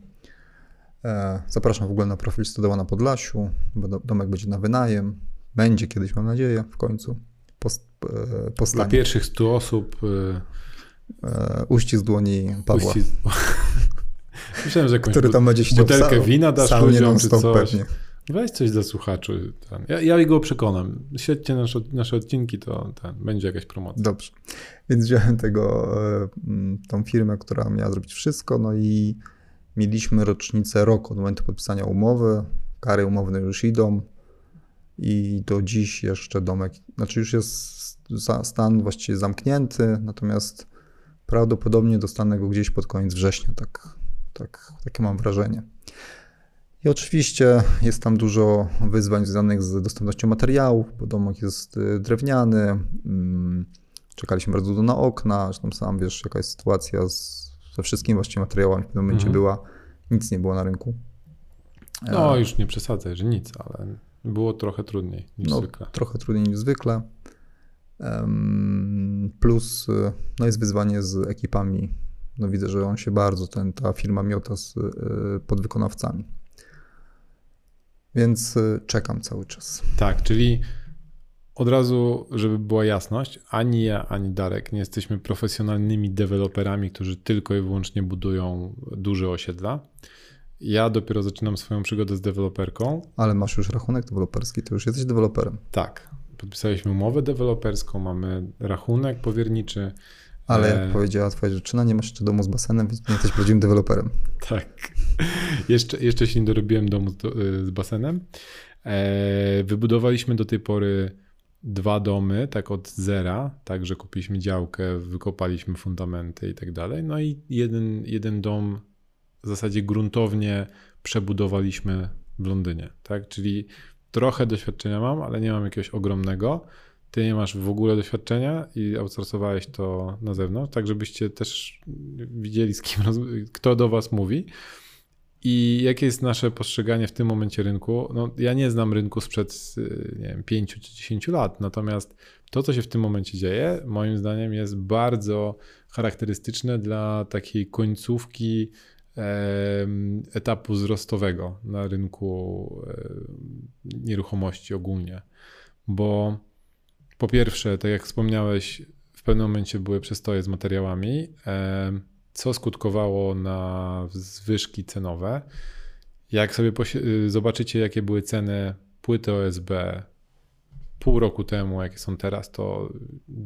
E, zapraszam w ogóle na profil Stodoła na Podlasiu, bo domek będzie na wynajem. Będzie kiedyś, mam nadzieję, w końcu. Post, e. Dla pierwszych 100 osób. E, uścisk dłoni Pawła. Uścisk... Myślałem, że Który tam będzie butelkę wina dasz ludziom, czy coś. Pewnie. Weź coś dla słuchaczy. Ja, ja go przekonam. Śledźcie nasze, nasze odcinki, to ten, będzie jakaś promocja. Dobrze. Więc wziąłem tego, tą firmę, która miała zrobić wszystko, no i mieliśmy rocznicę roku od momentu podpisania umowy. Kary umowne już idą i do dziś jeszcze domek, znaczy już jest stan właściwie zamknięty, natomiast prawdopodobnie dostanę go gdzieś pod koniec września, tak, tak, takie mam wrażenie. I oczywiście jest tam dużo wyzwań związanych z dostępnością materiałów, bo domek jest y, drewniany. Mm, czekaliśmy bardzo długo na okna, zresztą sam wiesz, jaka jest sytuacja z, ze wszystkimi właściwie materiałami w tym momencie mhm. była. Nic nie było na rynku. No, e, już nie przesadzaj, że nic, ale było trochę trudniej niż no, zwykle. Trochę trudniej niż zwykle. Plus y, no jest wyzwanie z ekipami. No widzę, że on się bardzo, ten, ta firma miota z y, podwykonawcami. Więc y, czekam cały czas. Tak, czyli od razu, żeby była jasność, ani ja, ani Darek nie jesteśmy profesjonalnymi deweloperami, którzy tylko i wyłącznie budują duże osiedla. Ja dopiero zaczynam swoją przygodę z deweloperką. Ale masz już rachunek deweloperski, to już jesteś deweloperem. Tak. Podpisaliśmy umowę deweloperską, mamy rachunek powierniczy. Ale jak e... powiedziała twoja dziewczyna, nie masz jeszcze domu z basenem, więc nie jesteś prawdziwym deweloperem. Tak. Jeszcze, jeszcze się nie dorobiłem domu z, y, z basenem. E... Wybudowaliśmy do tej pory dwa domy, tak od zera, tak, że kupiliśmy działkę, wykopaliśmy fundamenty i tak dalej. No i jeden, jeden dom w zasadzie gruntownie przebudowaliśmy w Londynie, tak, czyli trochę doświadczenia mam, ale nie mam jakiegoś ogromnego. Ty nie masz w ogóle doświadczenia i outsourcowałeś to na zewnątrz, tak żebyście też widzieli, z kim, kto do was mówi. I jakie jest nasze postrzeganie w tym momencie rynku? No, ja nie znam rynku sprzed nie wiem, 5 czy 10 lat, natomiast to, co się w tym momencie dzieje, moim zdaniem jest bardzo charakterystyczne dla takiej końcówki etapu wzrostowego na rynku nieruchomości ogólnie. Bo po pierwsze, tak jak wspomniałeś, w pewnym momencie były przestoje z materiałami, co skutkowało na zwyżki cenowe. Jak sobie y, zobaczycie, jakie były ceny płyty OSB pół roku temu, jakie są teraz, to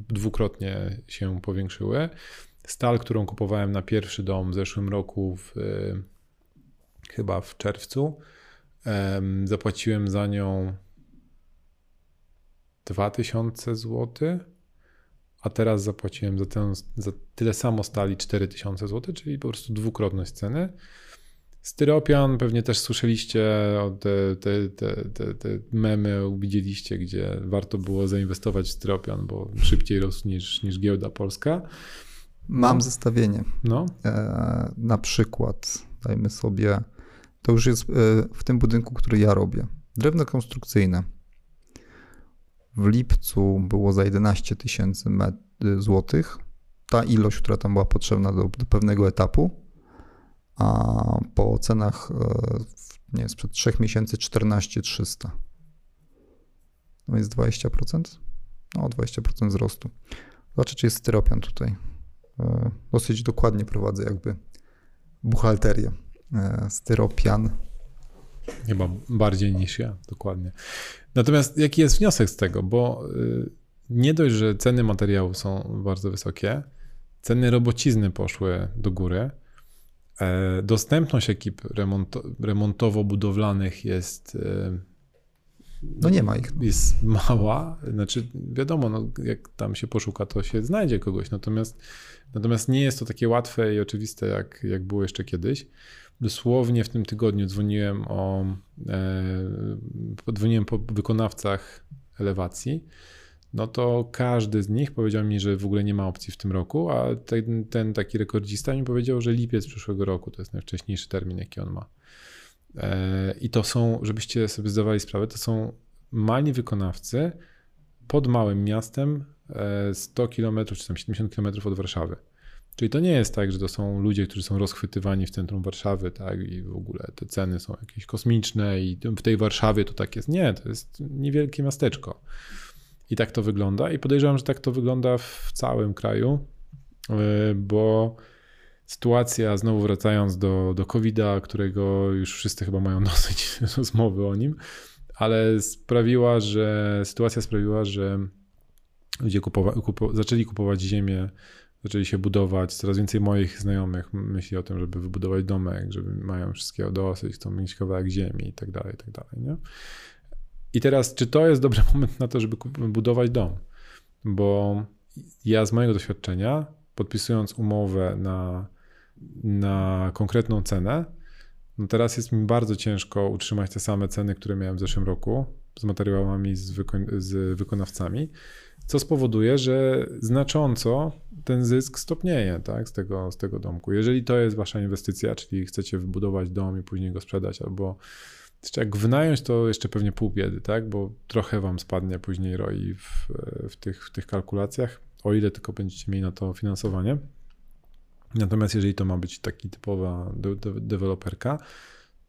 dwukrotnie się powiększyły. Stal, którą kupowałem na pierwszy dom w zeszłym roku, w, y, chyba w czerwcu, zapłaciłem za nią 2000 zł, a teraz zapłaciłem za, tę, za tyle samo stali 4000 zł, czyli po prostu dwukrotność ceny. Styropian, pewnie też słyszeliście te, te, te, te memy, widzieliście, gdzie warto było zainwestować w styropian, bo szybciej rósł niż, niż giełda polska. Mam no. zestawienie. No. E, na przykład, dajmy sobie, to już jest e, w tym budynku, który ja robię. Drewno konstrukcyjne. W lipcu było za 11 tysięcy złotych. Ta ilość, która tam była potrzebna do, do pewnego etapu. A po cenach e, nie, sprzed 3 miesięcy 14 300. No jest 20%? No, 20% wzrostu. Zobaczcie, czy jest styropian tutaj. E, dosyć dokładnie prowadzę jakby buchalterię. E, styropian. Chyba bardziej niż ja, dokładnie. Natomiast jaki jest wniosek z tego? Bo y, nie dość, że ceny materiałów są bardzo wysokie, ceny robocizny poszły do góry. E, dostępność ekip remontowo-budowlanych jest no nie ma ich. Jest mała, znaczy wiadomo, no, jak tam się poszuka, to się znajdzie kogoś, natomiast, natomiast nie jest to takie łatwe i oczywiste, jak, jak było jeszcze kiedyś. Dosłownie w tym tygodniu dzwoniłem o, e, dzwoniłem po wykonawcach elewacji, no to każdy z nich powiedział mi, że w ogóle nie ma opcji w tym roku, a ten, ten taki rekordzista mi powiedział, że lipiec przyszłego roku to jest najwcześniejszy termin, jaki on ma. E, I to są, żebyście sobie zdawali sprawę, to są mali wykonawcy pod małym miastem 100 km czy tam 70 km od Warszawy. Czyli to nie jest tak, że to są ludzie, którzy są rozchwytywani w centrum Warszawy, tak, i w ogóle te ceny są jakieś kosmiczne i w tej Warszawie to tak jest. Nie, to jest niewielkie miasteczko. I tak to wygląda. I podejrzewam, że tak to wygląda w całym kraju, e, bo sytuacja, znowu wracając do, do COVID-a, którego już wszyscy chyba mają dosyć rozmowy o nim, ale sprawiła, że sytuacja sprawiła, że ludzie kupowa, kupo, zaczęli kupować ziemię, zaczęli się budować. Coraz więcej moich znajomych myśli o tym, żeby wybudować domek, żeby mają wszystkiego dosyć, chcą mieć kawałek ziemi i tak dalej, i tak dalej. Nie? I teraz, czy to jest dobry moment na to, żeby budować dom? Bo ja z mojego doświadczenia, podpisując umowę na, na konkretną cenę, no teraz jest mi bardzo ciężko utrzymać te same ceny, które miałem w zeszłym roku z materiałami, z, wyko- z wykonawcami, co spowoduje, że znacząco ten zysk stopnieje tak, z, tego, z tego domku. Jeżeli to jest wasza inwestycja, czyli chcecie wybudować dom i później go sprzedać albo jak wynająć, to jeszcze pewnie pół biedy, tak? Bo trochę wam spadnie później ROI w, w, tych, w tych kalkulacjach, o ile tylko będziecie mieli na to finansowanie. Natomiast jeżeli to ma być taki typowa de de deweloperka,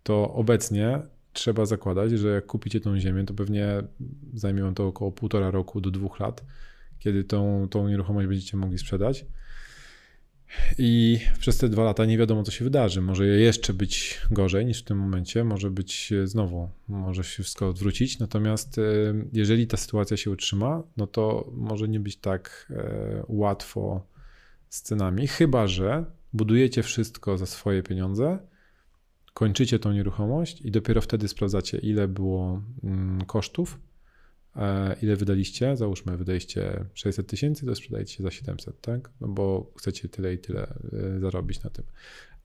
to obecnie trzeba zakładać, że jak kupicie tą ziemię, to pewnie zajmie wam to około półtora roku do dwóch lat, kiedy tą, tą nieruchomość będziemy mogli sprzedać. I przez te dwa lata nie wiadomo, co się wydarzy. Może jeszcze być gorzej niż w tym momencie, może być znowu, może się wszystko odwrócić. Natomiast e, jeżeli ta sytuacja się utrzyma, no to może nie być tak e, łatwo z cenami, chyba że budujecie wszystko za swoje pieniądze, kończycie tą nieruchomość i dopiero wtedy sprawdzacie, ile było mm, kosztów E, ile wydaliście? Załóżmy, wydaliście 600 tysięcy, to sprzedajecie za 700, tak? No bo chcecie tyle i tyle e, zarobić na tym.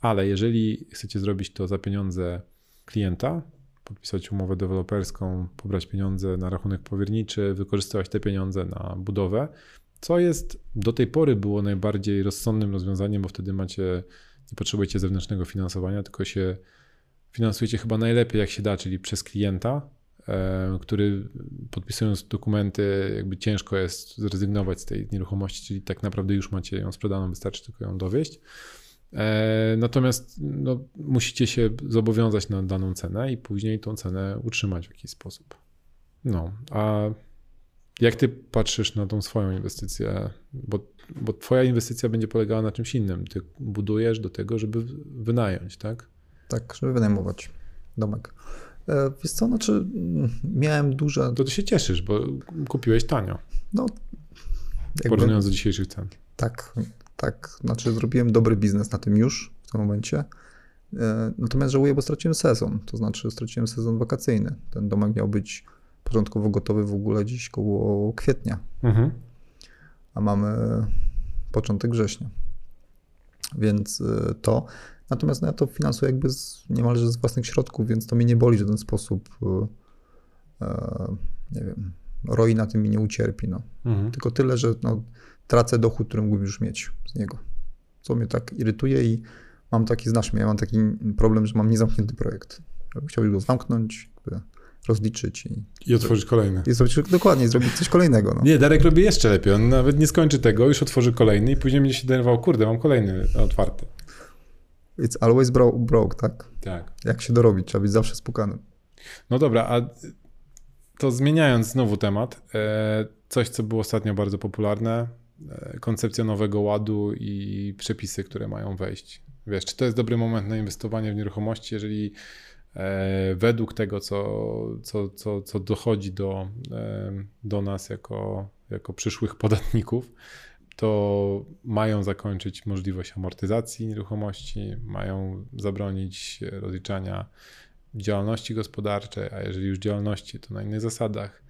Ale jeżeli chcecie zrobić to za pieniądze klienta, podpisać umowę deweloperską, pobrać pieniądze na rachunek powierniczy, wykorzystywać te pieniądze na budowę, co jest do tej pory było najbardziej rozsądnym rozwiązaniem, bo wtedy macie, nie potrzebujecie zewnętrznego finansowania, tylko się finansujecie chyba najlepiej jak się da, czyli przez klienta, E, który podpisując dokumenty, jakby ciężko jest zrezygnować z tej nieruchomości, czyli tak naprawdę już macie ją sprzedaną, wystarczy tylko ją dowieść. E, natomiast no, musicie się zobowiązać na daną cenę i później tą cenę utrzymać w jakiś sposób. No, a jak ty patrzysz na tą swoją inwestycję? Bo, bo twoja inwestycja będzie polegała na czymś innym. Ty budujesz do tego, żeby wynająć, tak? Tak, żeby wynajmować domek. E, wiesz co, znaczy mm, miałem duże... To ty się cieszysz, bo kupiłeś tanio. No, jakby... Porównując do dzisiejszych cen. Tak, tak. Znaczy zrobiłem dobry biznes na tym już w tym momencie. E, natomiast żałuję, bo straciłem sezon. To znaczy straciłem sezon wakacyjny. Ten domek miał być początkowo gotowy w ogóle dziś koło kwietnia. Mhm. A mamy początek września. Więc e, to. Natomiast no, ja to finansuję jakby z, niemalże z własnych środków, więc to mnie nie boli w żaden sposób. E, e, nie wiem, ROI na tym mi nie ucierpi. No. Mhm. Tylko tyle, że no, tracę dochód, który mógłbym już mieć z niego. Co mnie tak irytuje i mam taki, znasz mnie, ja mam taki problem, że mam niezamknięty projekt. Chciałbym go zamknąć, rozliczyć i, I otworzyć kolejny. I zrobić, dokładnie, zrobić coś kolejnego. No. Nie, Darek robi jeszcze lepiej. On nawet nie skończy tego, już otworzy kolejny i później będzie się denerwował, kurde, mam kolejny otwarty. It's always bro broke, tak? Tak. Jak się dorobić, trzeba być zawsze spukanym. No dobra, a to zmieniając znowu temat, e, coś, co było ostatnio bardzo popularne, e, koncepcja nowego ładu i przepisy, które mają wejść. Wiesz, czy to jest dobry moment na inwestowanie w nieruchomości, jeżeli e, według tego, co, co, co, co dochodzi do, do nas jako, jako przyszłych podatników, to mają zakończyć możliwość amortyzacji nieruchomości, mają zabronić rozliczania działalności gospodarczej, a jeżeli już działalności, to na innych zasadach.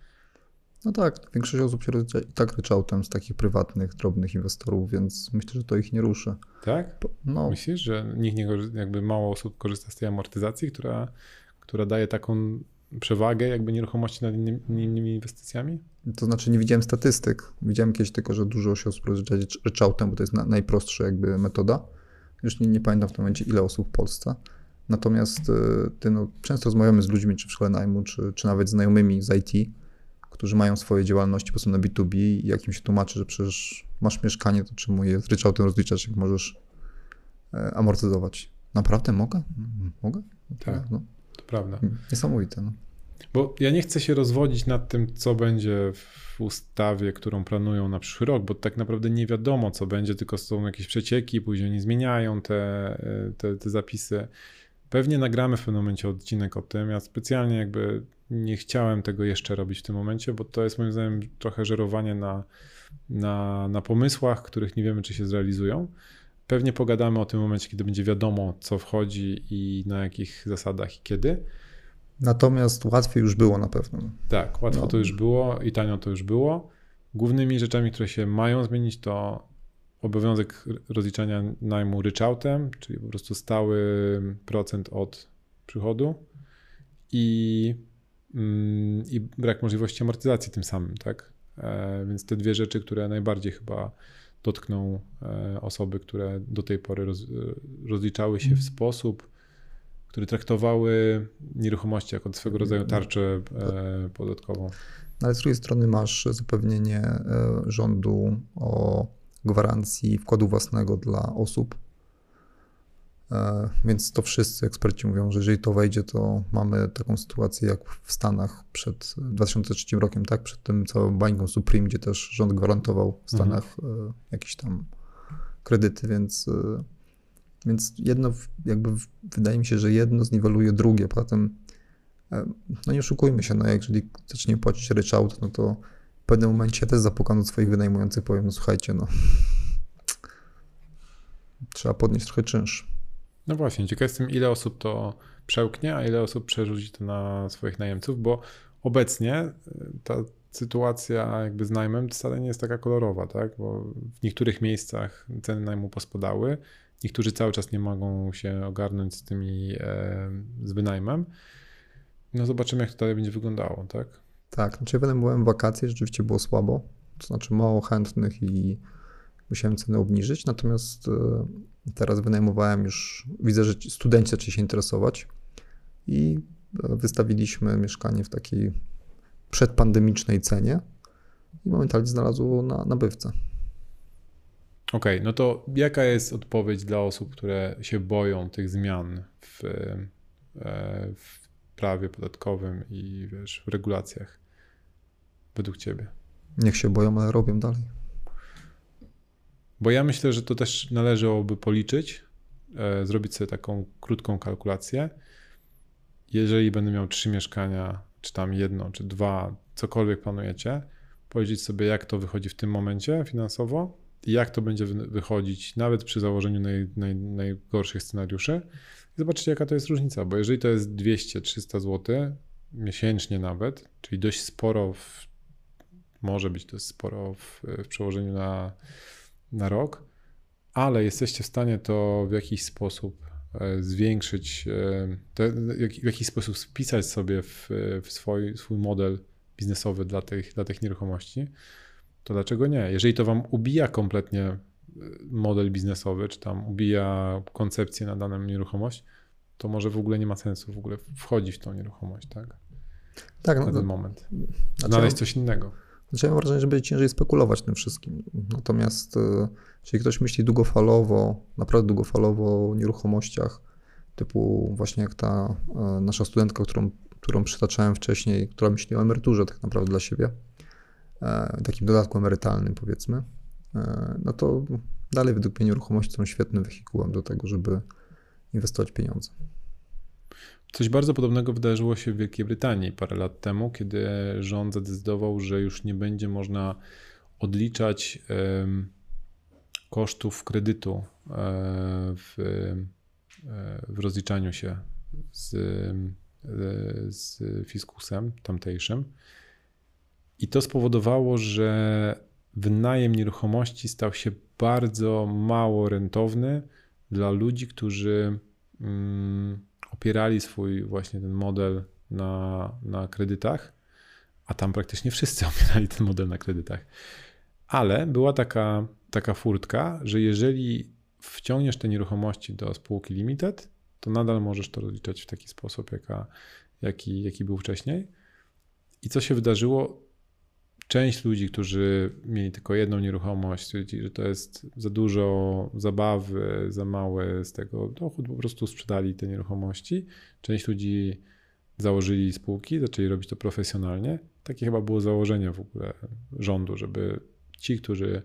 No tak, większość osób się rozlicza i tak ryczałtem z takich prywatnych, drobnych inwestorów, więc myślę, że to ich nie ruszy. Tak? No. Myślisz, że nikt nie, jakby mało osób korzysta z tej amortyzacji, która, która daje taką przewagę jakby nieruchomości nad innymi, innymi inwestycjami? To znaczy nie widziałem statystyk. Widziałem kiedyś tylko, że dużo się osób rozlicza ryczałtem, bo to jest na, najprostsza jakby metoda. Już nie, nie pamiętam w tym momencie ile osób w Polsce. Natomiast y, ty, no, często rozmawiamy z ludźmi, czy w szkole najmu, czy, czy nawet znajomymi z IT, którzy mają swoje działalności po prostu na B2B i jak im się tłumaczy, że przecież masz mieszkanie, to czemu je z ryczałtem rozliczać, jak możesz e, amortyzować. Naprawdę mogę? Mogę? Tak, no. To prawda. Niesamowite. No. Bo ja nie chcę się rozwodzić nad tym, co będzie w ustawie, którą planują na przyszły rok, bo tak naprawdę nie wiadomo, co będzie, tylko są jakieś przecieki, później nie zmieniają te, te, te zapisy. Pewnie nagramy w pewnym momencie odcinek o tym. Ja specjalnie jakby nie chciałem tego jeszcze robić w tym momencie, bo to jest moim zdaniem trochę żerowanie na, na, na pomysłach, których nie wiemy, czy się zrealizują. Pewnie pogadamy o tym momencie, kiedy będzie wiadomo, co wchodzi i na jakich zasadach i kiedy. Natomiast łatwiej już było na pewno. Tak, łatwo no. to już było i tanio to już było. Głównymi rzeczami, które się mają zmienić, to obowiązek rozliczania najmu ryczałtem, czyli po prostu stały procent od przychodu i, mm, i brak możliwości amortyzacji tym samym, tak? E, więc te dwie rzeczy, które najbardziej chyba dotkną e, osoby, które do tej pory roz, rozliczały się w sposób, który traktowały nieruchomości jako swego rodzaju tarczę e, podatkową. Ale z drugiej strony masz zapewnienie rządu o gwarancji wkładu własnego dla osób. E, więc to wszyscy eksperci mówią, że jeżeli to wejdzie, to mamy taką sytuację jak w Stanach przed 2003 rokiem, tak? Przed tym całym bańką Supreme, gdzie też rząd gwarantował w Stanach mhm. jakieś tam kredyty, więc, e, więc jedno, jakby wydaje mi się, że jedno zniweluje drugie. Poza tym, no nie oszukujmy się, no jeżeli zacznie płacić ryczałt, no to pewnym momencie też zapukam do swoich wynajmujących, powiem, no słuchajcie, no trzeba podnieść trochę czynsz. No właśnie, ciekaw jestem, ile osób to przełknie, a ile osób przerzuci to na swoich najemców, bo obecnie y, ta sytuacja jakby z najmem wcale nie jest taka kolorowa, tak? Bo w niektórych miejscach ceny najmu pospadały, niektórzy cały czas nie mogą się ogarnąć z tymi, e, z wynajmem. No zobaczymy, jak to dalej będzie wyglądało, tak? Tak, znaczy ja byłem wakacje, rzeczywiście było słabo, to znaczy mało chętnych i musiałem cenę obniżyć, natomiast e, teraz wynajmowałem już, widzę, że studenci zaczęli się interesować i e, wystawiliśmy mieszkanie w takiej przedpandemicznej cenie i momentalnie znalazło na nabywcę. Okej, okay, no to jaka jest odpowiedź dla osób, które się boją tych zmian w, e, w prawie podatkowym i wiesz, w regulacjach według ciebie? Niech się boją, ale robią dalej. Bo ja myślę, że to też należałoby policzyć, e, zrobić sobie taką krótką kalkulację. Jeżeli będę miał trzy mieszkania, czy tam jedno, czy dwa, cokolwiek planujecie, powiedzieć sobie, jak to wychodzi w tym momencie finansowo i jak to będzie wychodzić nawet przy założeniu naj, naj, najgorszych scenariuszy. I zobaczycie, jaka to jest różnica, bo jeżeli to jest 200-300 zł miesięcznie nawet, czyli dość sporo, w, może być dość sporo w, w przełożeniu na na rok, ale jesteście w stanie to w jakiś sposób e, zwiększyć, e, w jakiś sposób spisać sobie w, w swój, swój model biznesowy dla tych, dla tych nieruchomości, to dlaczego nie? Jeżeli to wam ubija kompletnie e, model biznesowy, czy tam ubija koncepcję na daną nieruchomość, to może w ogóle nie ma sensu w ogóle wchodzić w tą nieruchomość, tak? Tak. Na no, ten moment. Znaleźć coś innego. Znaczy ja mam wrażenie, że będzie ciężej spekulować tym wszystkim. Natomiast e, jeżeli ktoś myśli długofalowo, naprawdę długofalowo o nieruchomościach, typu właśnie jak ta e, nasza studentka, którą, którą przytaczałem wcześniej, która myśli o emeryturze tak naprawdę dla siebie, e, takim dodatku emerytalnym powiedzmy, no to dalej według mnie nieruchomości są świetnym wehikułem do tego, żeby inwestować pieniądze. Coś bardzo podobnego wydarzyło się w Wielkiej Brytanii parę lat temu, kiedy rząd zadecydował, że już nie będzie można odliczać kosztów kredytu e, w, e, w rozliczaniu się z, z fiskusem tamtejszym. I to spowodowało, że wynajem nieruchomości stał się bardzo mało rentowny dla ludzi, którzy mm, opierali swój właśnie ten model na, na kredytach, a tam praktycznie wszyscy opierali ten model na kredytach. Ale była taka, taka furtka, że jeżeli wciągniesz te nieruchomości do spółki limited, to nadal możesz to rozliczać w taki sposób, jaka, jaki, jaki był wcześniej. I co się wydarzyło? Część ludzi, którzy mieli tylko jedną nieruchomość, stwierdzili, że to jest za dużo zabawy, za mały z tego dochód, po prostu sprzedali te nieruchomości. Część ludzi założyli spółki, zaczęli robić to profesjonalnie. Takie chyba było założenie w ogóle rządu, żeby ci, którzy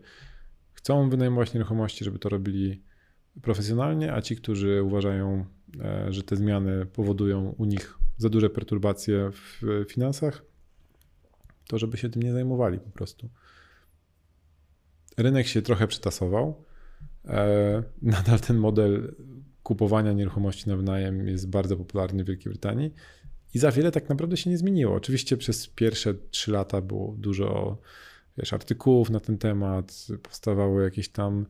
chcą wynajmować nieruchomości, żeby to robili profesjonalnie, a ci, którzy uważają, e, że te zmiany powodują u nich za duże perturbacje w finansach, to żeby się tym nie zajmowali po prostu. Rynek się trochę przetasował. E, nadal ten model kupowania nieruchomości na wynajem jest bardzo popularny w Wielkiej Brytanii i za wiele tak naprawdę się nie zmieniło. Oczywiście przez pierwsze trzy lata było dużo wiesz, artykułów na ten temat, powstawały jakieś tam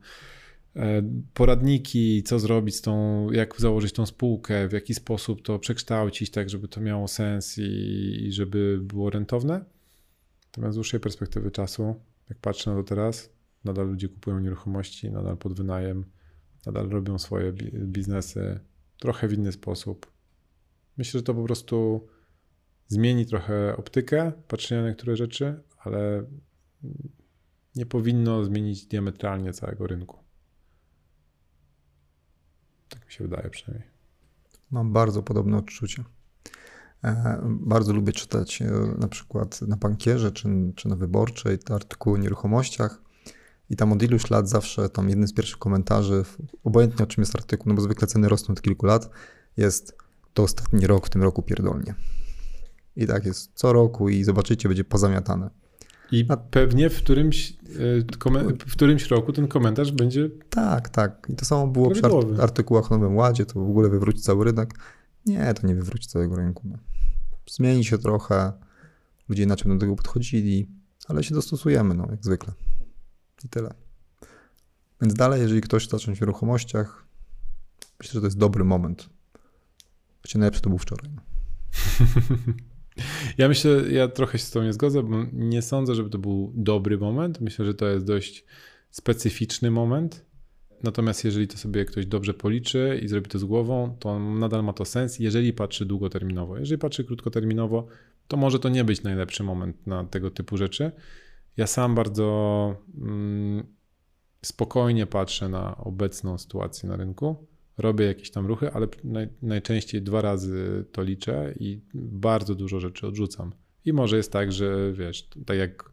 e, poradniki, co zrobić z tą, jak założyć tą spółkę, w jaki sposób to przekształcić, tak żeby to miało sens i, i żeby było rentowne. Natomiast z dłuższej perspektywy czasu, jak patrzę na to teraz, nadal ludzie kupują nieruchomości, nadal pod wynajem, nadal robią swoje biznesy trochę w inny sposób. Myślę, że to po prostu zmieni trochę optykę patrzenia na niektóre rzeczy, ale nie powinno zmienić diametralnie całego rynku. Tak mi się wydaje przynajmniej. Mam bardzo podobne odczucie. E, bardzo lubię czytać e, na przykład na bankierze czy, czy na wyborczej te artykuły o nieruchomościach. I tam od iluś lat zawsze tam jednym z pierwszych komentarzy, obojętnie o czym jest artykuł, no bo zwykle ceny rosną od kilku lat, jest to ostatni rok, w tym roku pierdolnie. I tak jest co roku i zobaczycie, będzie pozamiatane. I A... pewnie w którymś, e, w którymś roku ten komentarz będzie. Tak, tak. I to samo było przy artykułach o Nowym Ładzie, to w ogóle wywróci cały rynek. Nie, to nie wywróci całego rynku. No. Zmieni się trochę, ludzie inaczej do tego podchodzili, ale się dostosujemy, no, jak zwykle. I tyle. Więc dalej, jeżeli ktoś zacząć w nieruchomościach, myślę, że to jest dobry moment. Właściwie najlepszy to był wczoraj. No. Ja myślę, ja trochę się z tą nie zgodzę, bo nie sądzę, żeby to był dobry moment. Myślę, że to jest dość specyficzny moment. Natomiast jeżeli to sobie ktoś dobrze policzy i zrobi to z głową, to nadal ma to sens, jeżeli patrzy długoterminowo. Jeżeli patrzy krótkoterminowo, to może to nie być najlepszy moment na tego typu rzeczy. Ja sam bardzo mm, spokojnie patrzę na obecną sytuację na rynku robię jakieś tam ruchy, ale naj, najczęściej dwa razy to liczę i bardzo dużo rzeczy odrzucam. I może jest tak, że wiesz, tak jak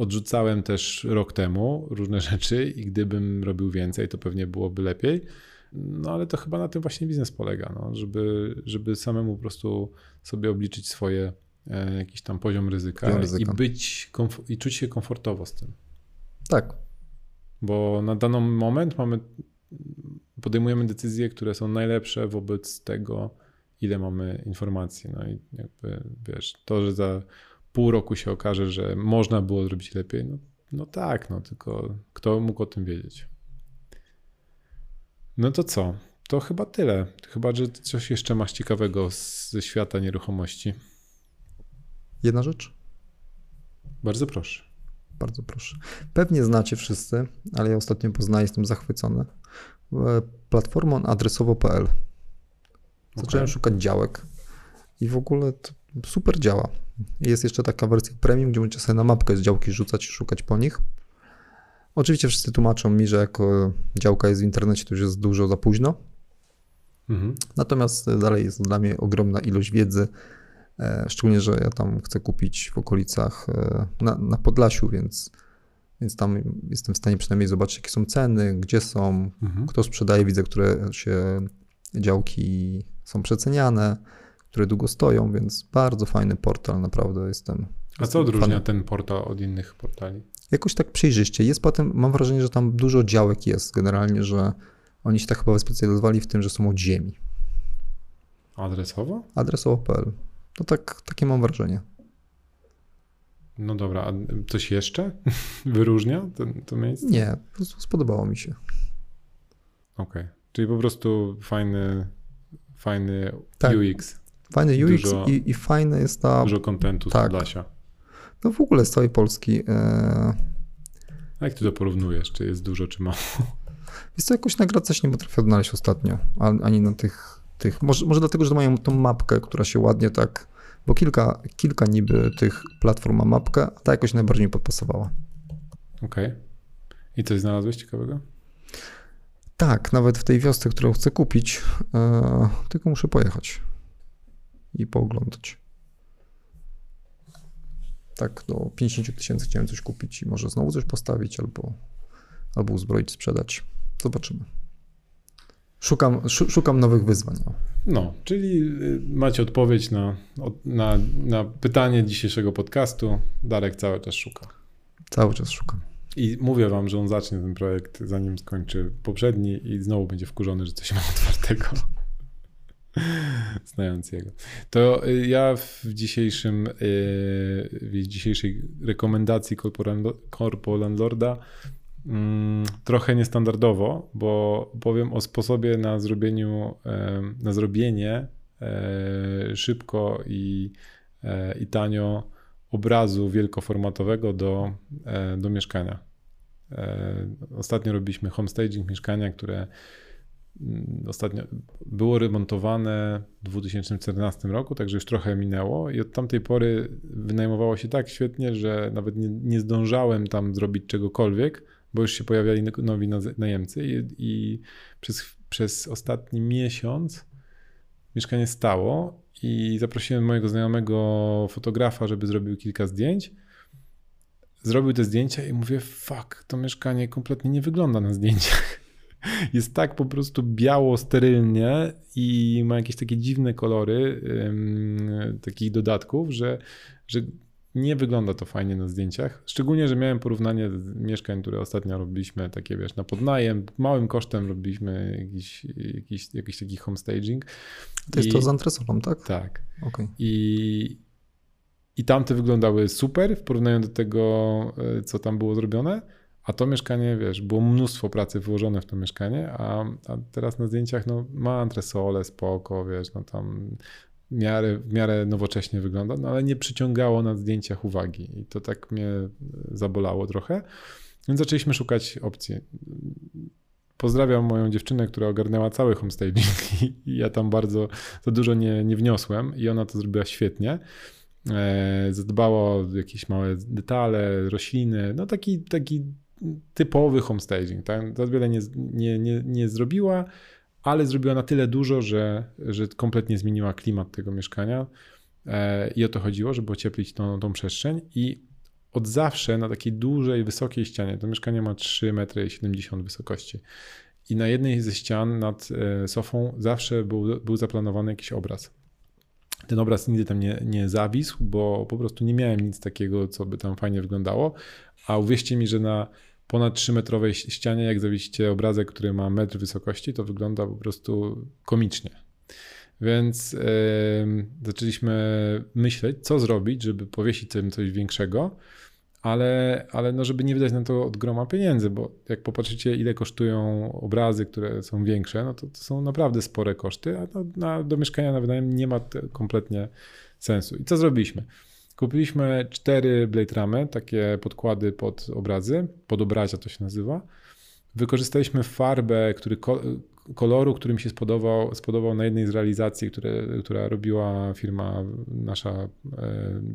odrzucałem też rok temu różne rzeczy i gdybym robił więcej, to pewnie byłoby lepiej. No ale to chyba na tym właśnie biznes polega, no, żeby, żeby samemu po prostu sobie obliczyć swoje e, jakiś tam poziom ryzyka, i być i czuć się komfortowo z tym. Tak. Bo na dany moment mamy podejmujemy decyzje, które są najlepsze wobec tego, ile mamy informacji. No i jakby wiesz, to, że za pół roku się okaże, że można było zrobić lepiej, no, no tak, no tylko kto mógł o tym wiedzieć? No to co? To chyba tyle. Chyba, że coś jeszcze masz ciekawego ze świata nieruchomości. Jedna rzecz? Bardzo proszę. Bardzo proszę. Pewnie znacie wszyscy, ale ja ostatnio poznaję, jestem zachwycony. E, platformą adresowo.pl. Zacząłem okay. szukać działek i w ogóle to super działa. Jest jeszcze taka wersja premium, gdzie możecie sobie na mapkę z działki rzucać i szukać po nich. Oczywiście wszyscy tłumaczą mi, że jako działka jest w internecie, to już jest dużo za późno. Mhm. Natomiast dalej jest dla mnie ogromna ilość wiedzy, e, szczególnie, że ja tam chcę kupić w okolicach e, na, na Podlasiu, więc więc tam jestem w stanie przynajmniej zobaczyć, jakie są ceny, gdzie są, mhm. kto sprzedaje. Widzę, które się działki są przeceniane, które długo stoją, więc bardzo fajny portal, naprawdę jestem. A co odróżnia fanem. ten portal od innych portali? Jakoś tak przejrzyście. Jest potem, mam wrażenie, że tam dużo działek jest generalnie, że oni się tak chyba wyspecjalizowali w tym, że są od ziemi. Adresowo? Adresowo.pl. To tak, takie mam wrażenie. No dobra, a coś jeszcze wyróżnia to, to miejsce? Nie, po prostu spodobało mi się. Okej, okay. czyli po prostu fajny, fajny tak. UX. Fajny UX dużo, i, i fajne jest ta... Dużo kontentu tak. z Podlasia. No w ogóle z całej Polski. E... A jak ty to porównujesz? Czy jest dużo, czy mało? Jest to jakoś nagrad coś nie potrafię odnaleźć ostatnio, ani na tych, tych może, może dlatego, że mają tą mapkę, która się ładnie tak, bo kilka, kilka niby tych platform ma mapkę, a ta jakoś najbardziej mi podpasowała. Okej. Okay. I coś znalazłeś ciekawego? Tak, nawet w tej wiosce, którą chcę kupić, e, tylko muszę pojechać i pooglądać. Tak, do 50 tysięcy chciałem coś kupić i może znowu coś postawić albo, albo uzbroić, sprzedać. Zobaczymy. Szukam, szukam nowych wyzwań. No, czyli y, macie odpowiedź na, na, na pytanie dzisiejszego podcastu. Darek cały czas szuka. Cały czas szukam. I mówię wam, że on zacznie ten projekt, zanim skończy poprzedni i znowu będzie wkurzony, że coś ma otwartego. Znając jego. To y, ja w dzisiejszym, y, w dzisiejszej rekomendacji Corpo Landlorda mm, trochę niestandardowo, bo powiem o sposobie na zrobieniu, na zrobienie e, szybko i, e, i tanio obrazu wielkoformatowego do, e, do mieszkania. Ostatnio robiliśmy homestaging mieszkania, które ostatnio było remontowane w 2014 roku, także już trochę minęło i od tamtej pory wynajmowało się tak świetnie, że nawet nie, nie zdążałem tam zrobić czegokolwiek, bo już się pojawiali nowi najemcy i, i przez, przez ostatni miesiąc mieszkanie stało i zaprosiłem mojego znajomego fotografa, żeby zrobił kilka zdjęć. Zrobił te zdjęcia i mówię, fuck, to mieszkanie kompletnie nie wygląda na zdjęciach jest tak po prostu biało, sterylnie i ma jakieś takie dziwne kolory um, takich dodatków, że, że nie wygląda to fajnie na zdjęciach. Szczególnie, że miałem porównanie mieszkań, które ostatnio robiliśmy, takie wiesz, na podnajem, małym kosztem robiliśmy jakiś, jakiś, jakiś taki homestaging. To jest I, to z antresolą, tak? Tak. Okay. I, I tamte wyglądały super w porównaniu do tego, e, co tam było zrobione. A to mieszkanie, wiesz, było mnóstwo pracy włożone w to mieszkanie, a, a teraz na zdjęciach no, ma antresole, spoko, wiesz, no tam w miarę, w miarę nowocześnie wygląda, no ale nie przyciągało na zdjęciach uwagi i to tak mnie zabolało trochę. Więc zaczęliśmy szukać opcji. Pozdrawiam moją dziewczynę, która ogarnęła cały homestaging i ja tam bardzo za dużo nie, nie wniosłem i ona to zrobiła świetnie. E, zadbała o jakieś małe detale, rośliny, no taki, taki typowy homestaging. Tak? Za wiele nie, nie, nie, nie zrobiła, ale zrobiła na tyle dużo, że, że kompletnie zmieniła klimat tego mieszkania. E, I o to chodziło, żeby ocieplić tą, tą przestrzeń. I od zawsze na takiej dużej, wysokiej ścianie, to mieszkanie ma 3,70 m wysokości. I na jednej ze ścian nad e, sofą zawsze był, był zaplanowany jakiś obraz. Ten obraz nigdy tam nie, nie zawisł, bo po prostu nie miałem nic takiego, co by tam fajnie wyglądało. A uwierzcie mi, że na ponad 3-metrowej ścianie, jak zawiesicie obrazek, który ma metr wysokości, to wygląda po prostu komicznie. Więc yy, zaczęliśmy myśleć, co zrobić, żeby powiesić tym coś większego, ale, ale no, żeby nie wydać na to od groma pieniędzy, bo jak popatrzycie, ile kosztują obrazy, które są większe, no to, to są naprawdę spore koszty, a no, na, do mieszkania na wynajem nie ma kompletnie sensu. I co zrobiliśmy? Kupiliśmy cztery blade ramy, takie podkłady pod obrazy, pod obrazia to się nazywa. Wykorzystaliśmy farbę, który koloru, który mi się spodobał, spodobał na jednej z realizacji, które, która robiła firma, nasza e,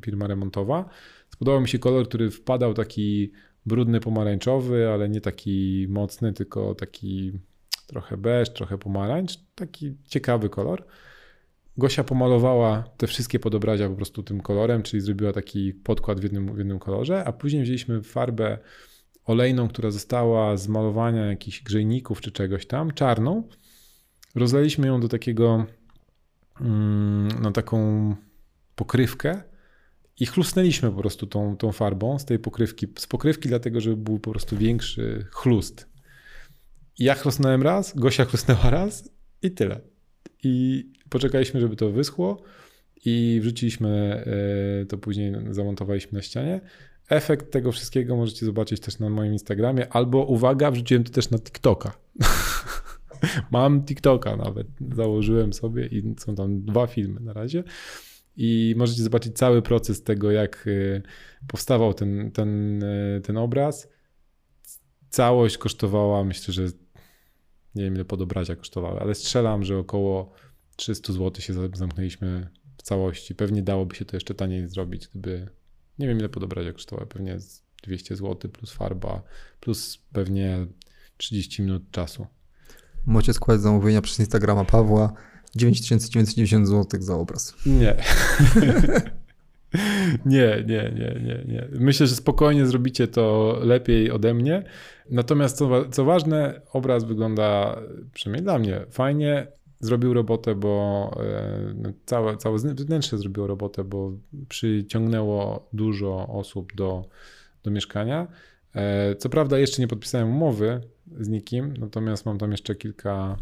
firma remontowa. Spodobał mi się kolor, który wpadał taki brudny pomarańczowy, ale nie taki mocny, tylko taki trochę beż, trochę pomarańcz. Taki ciekawy kolor. Gosia pomalowała te wszystkie podobrazia po prostu tym kolorem, czyli zrobiła taki podkład w jednym, w jednym kolorze, a później wzięliśmy farbę olejną, która została z malowania jakichś grzejników czy czegoś tam, czarną. Rozlaliśmy ją do takiego, mm, na taką pokrywkę i chlusnęliśmy po prostu tą, tą farbą z tej pokrywki. Z pokrywki dlatego, żeby był po prostu większy chlust. Ja chrusnąłem raz, Gosia chrusnęła raz i tyle. I poczekaliśmy, żeby to wyschło i wrzuciliśmy to później, zamontowaliśmy na ścianie. Efekt tego wszystkiego możecie zobaczyć też na moim Instagramie, albo uwaga, wrzuciłem to też na TikToka. Mam TikToka nawet, założyłem sobie i są tam dwa filmy na razie. I możecie zobaczyć cały proces tego, jak y, powstawał ten, ten, y, ten obraz. Całość kosztowała, myślę, że nie wiem ile podobrazia kosztowała, ale strzelam, że około 300 zł się zamknęliśmy w całości. Pewnie dałoby się to jeszcze taniej zrobić, gdyby nie wiem ile podobrazia kosztowało, pewnie 200 zł plus farba, plus pewnie 30 minut czasu. Możecie składać zamówienia przez Instagrama Pawła. 9990 zł za obraz. Nie. nie, nie, nie, nie, nie. Myślę, że spokojnie zrobicie to lepiej ode mnie. Natomiast co, co ważne, obraz wygląda, przynajmniej dla mnie, fajnie. Zrobił robotę, bo e, no, całe, całe wnętrze zrobiło robotę, bo przyciągnęło dużo osób do, do mieszkania. E, co prawda jeszcze nie podpisałem umowy z nikim, natomiast mam tam jeszcze kilka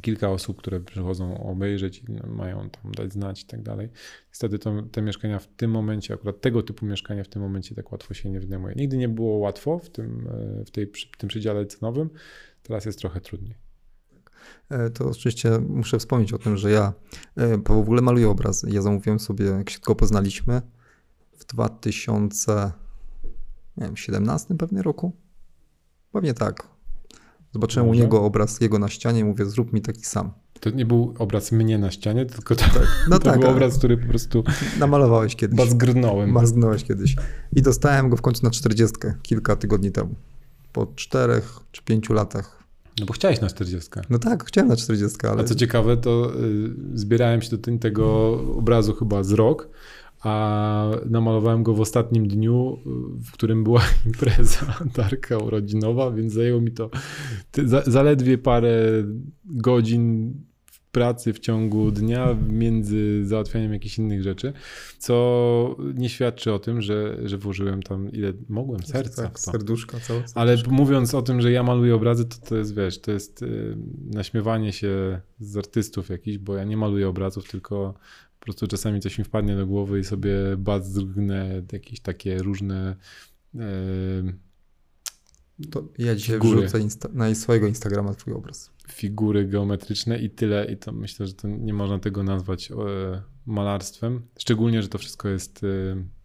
kilka osób, które przychodzą obejrzeć i mają tam dać znać i tak dalej. Niestety to, te mieszkania w tym momencie, akurat tego typu mieszkania w tym momencie tak łatwo się nie wynajmuje. Nigdy nie było łatwo w tym, e, w tej, w tym przedziale cenowym, teraz jest trochę trudniej. E, to oczywiście muszę wspomnieć o tym, że ja e, w ogóle maluję obrazy. Ja zamówiłem sobie, jak się tylko poznaliśmy, w 2017 pewnie roku. Pewnie tak, Zobaczyłem Może? u niego obraz jego na ścianie i mówię, zrób mi taki sam. To nie był obraz mnie na ścianie, tylko to, tak. no to tak, był obraz, który po prostu... Namalowałeś kiedyś. Bazgrnąłem. Bazgrnąłeś kiedyś. I dostałem go w końcu na 40 kilka tygodni temu. Po czterech czy pięciu latach. No bo chciałeś na 40. No tak, chciałem na 40, ale... A co ciekawe, to y, zbierałem się do tego obrazu chyba z rok, a namalowałem go w ostatnim dniu, w którym była impreza Darka urodzinowa, więc zajęło mi to zaledwie parę godzin pracy w ciągu dnia między załatwianiem jakichś innych rzeczy, co nie świadczy o tym, że, że włożyłem tam ile mogłem serca tak. Serduszka, całe. Ale mówiąc o tym, że ja maluję obrazy, to to jest, wiesz, to jest y, naśmiewanie się z artystów jakichś, bo ja nie maluję obrazów, tylko po prostu czasami coś mi wpadnie do głowy i sobie drgnę jakieś takie różne. Yy, to ja dzisiaj figury, wrzucę insta- na swojego Instagrama twój obraz. Figury geometryczne i tyle. I to myślę, że to nie można tego nazwać e, malarstwem. Szczególnie, że to wszystko jest e,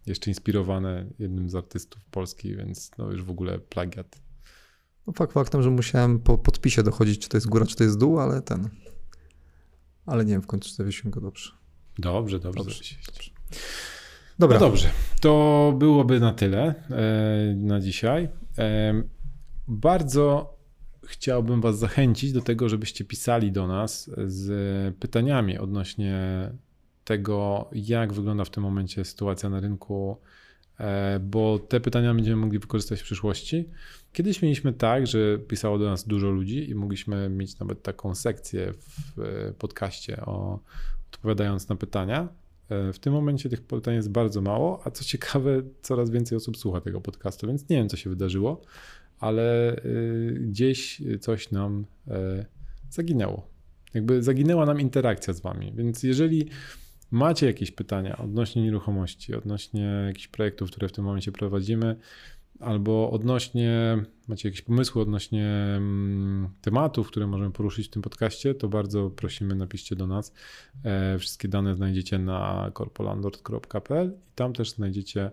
jeszcze inspirowane jednym z artystów polskich, więc no już w ogóle plagiat. No fakt faktem, że musiałem po podpisie dochodzić, czy to jest góra, czy to jest dół, ale ten. Ale nie wiem w końcu, zawiesiłem go dobrze. Dobrze, dobrze. dobrze. dobrze. Dobra. No dobrze, to byłoby na tyle e, na dzisiaj. E, bardzo chciałbym Was zachęcić do tego, żebyście pisali do nas z pytaniami odnośnie tego, jak wygląda w tym momencie sytuacja na rynku, e, bo te pytania będziemy mogli wykorzystać w przyszłości. Kiedyś mieliśmy tak, że pisało do nas dużo ludzi i mogliśmy mieć nawet taką sekcję w podcaście o, odpowiadając na pytania. E, w tym momencie tych pytań jest bardzo mało, a co ciekawe, coraz więcej osób słucha tego podcastu, więc nie wiem, co się wydarzyło, ale y, gdzieś coś nam e, zaginęło. Jakby zaginęła nam interakcja z Wami, więc jeżeli macie jakieś pytania odnośnie nieruchomości, odnośnie jakichś projektów, które w tym momencie prowadzimy, albo odnośnie, macie jakieś pomysły odnośnie mm, tematów, które możemy poruszyć w tym podcaście, to bardzo prosimy, napiszcie do nas. E, wszystkie dane znajdziecie na corpolandlord.pl i tam też znajdziecie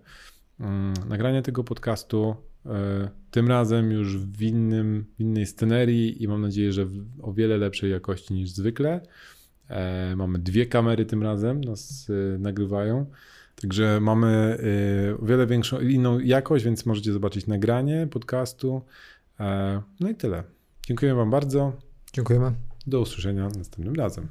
mm, nagranie tego podcastu. E, tym razem już w, innym, w innej scenerii i mam nadzieję, że w o wiele lepszej jakości niż zwykle. E, mamy dwie kamery tym razem, nas nagrywają. Także mamy y, o wiele większą, inną jakość, więc możecie zobaczyć nagranie podcastu. E, no i tyle. Dziękuję Wam bardzo. Dziękujemy. Do usłyszenia następnym razem.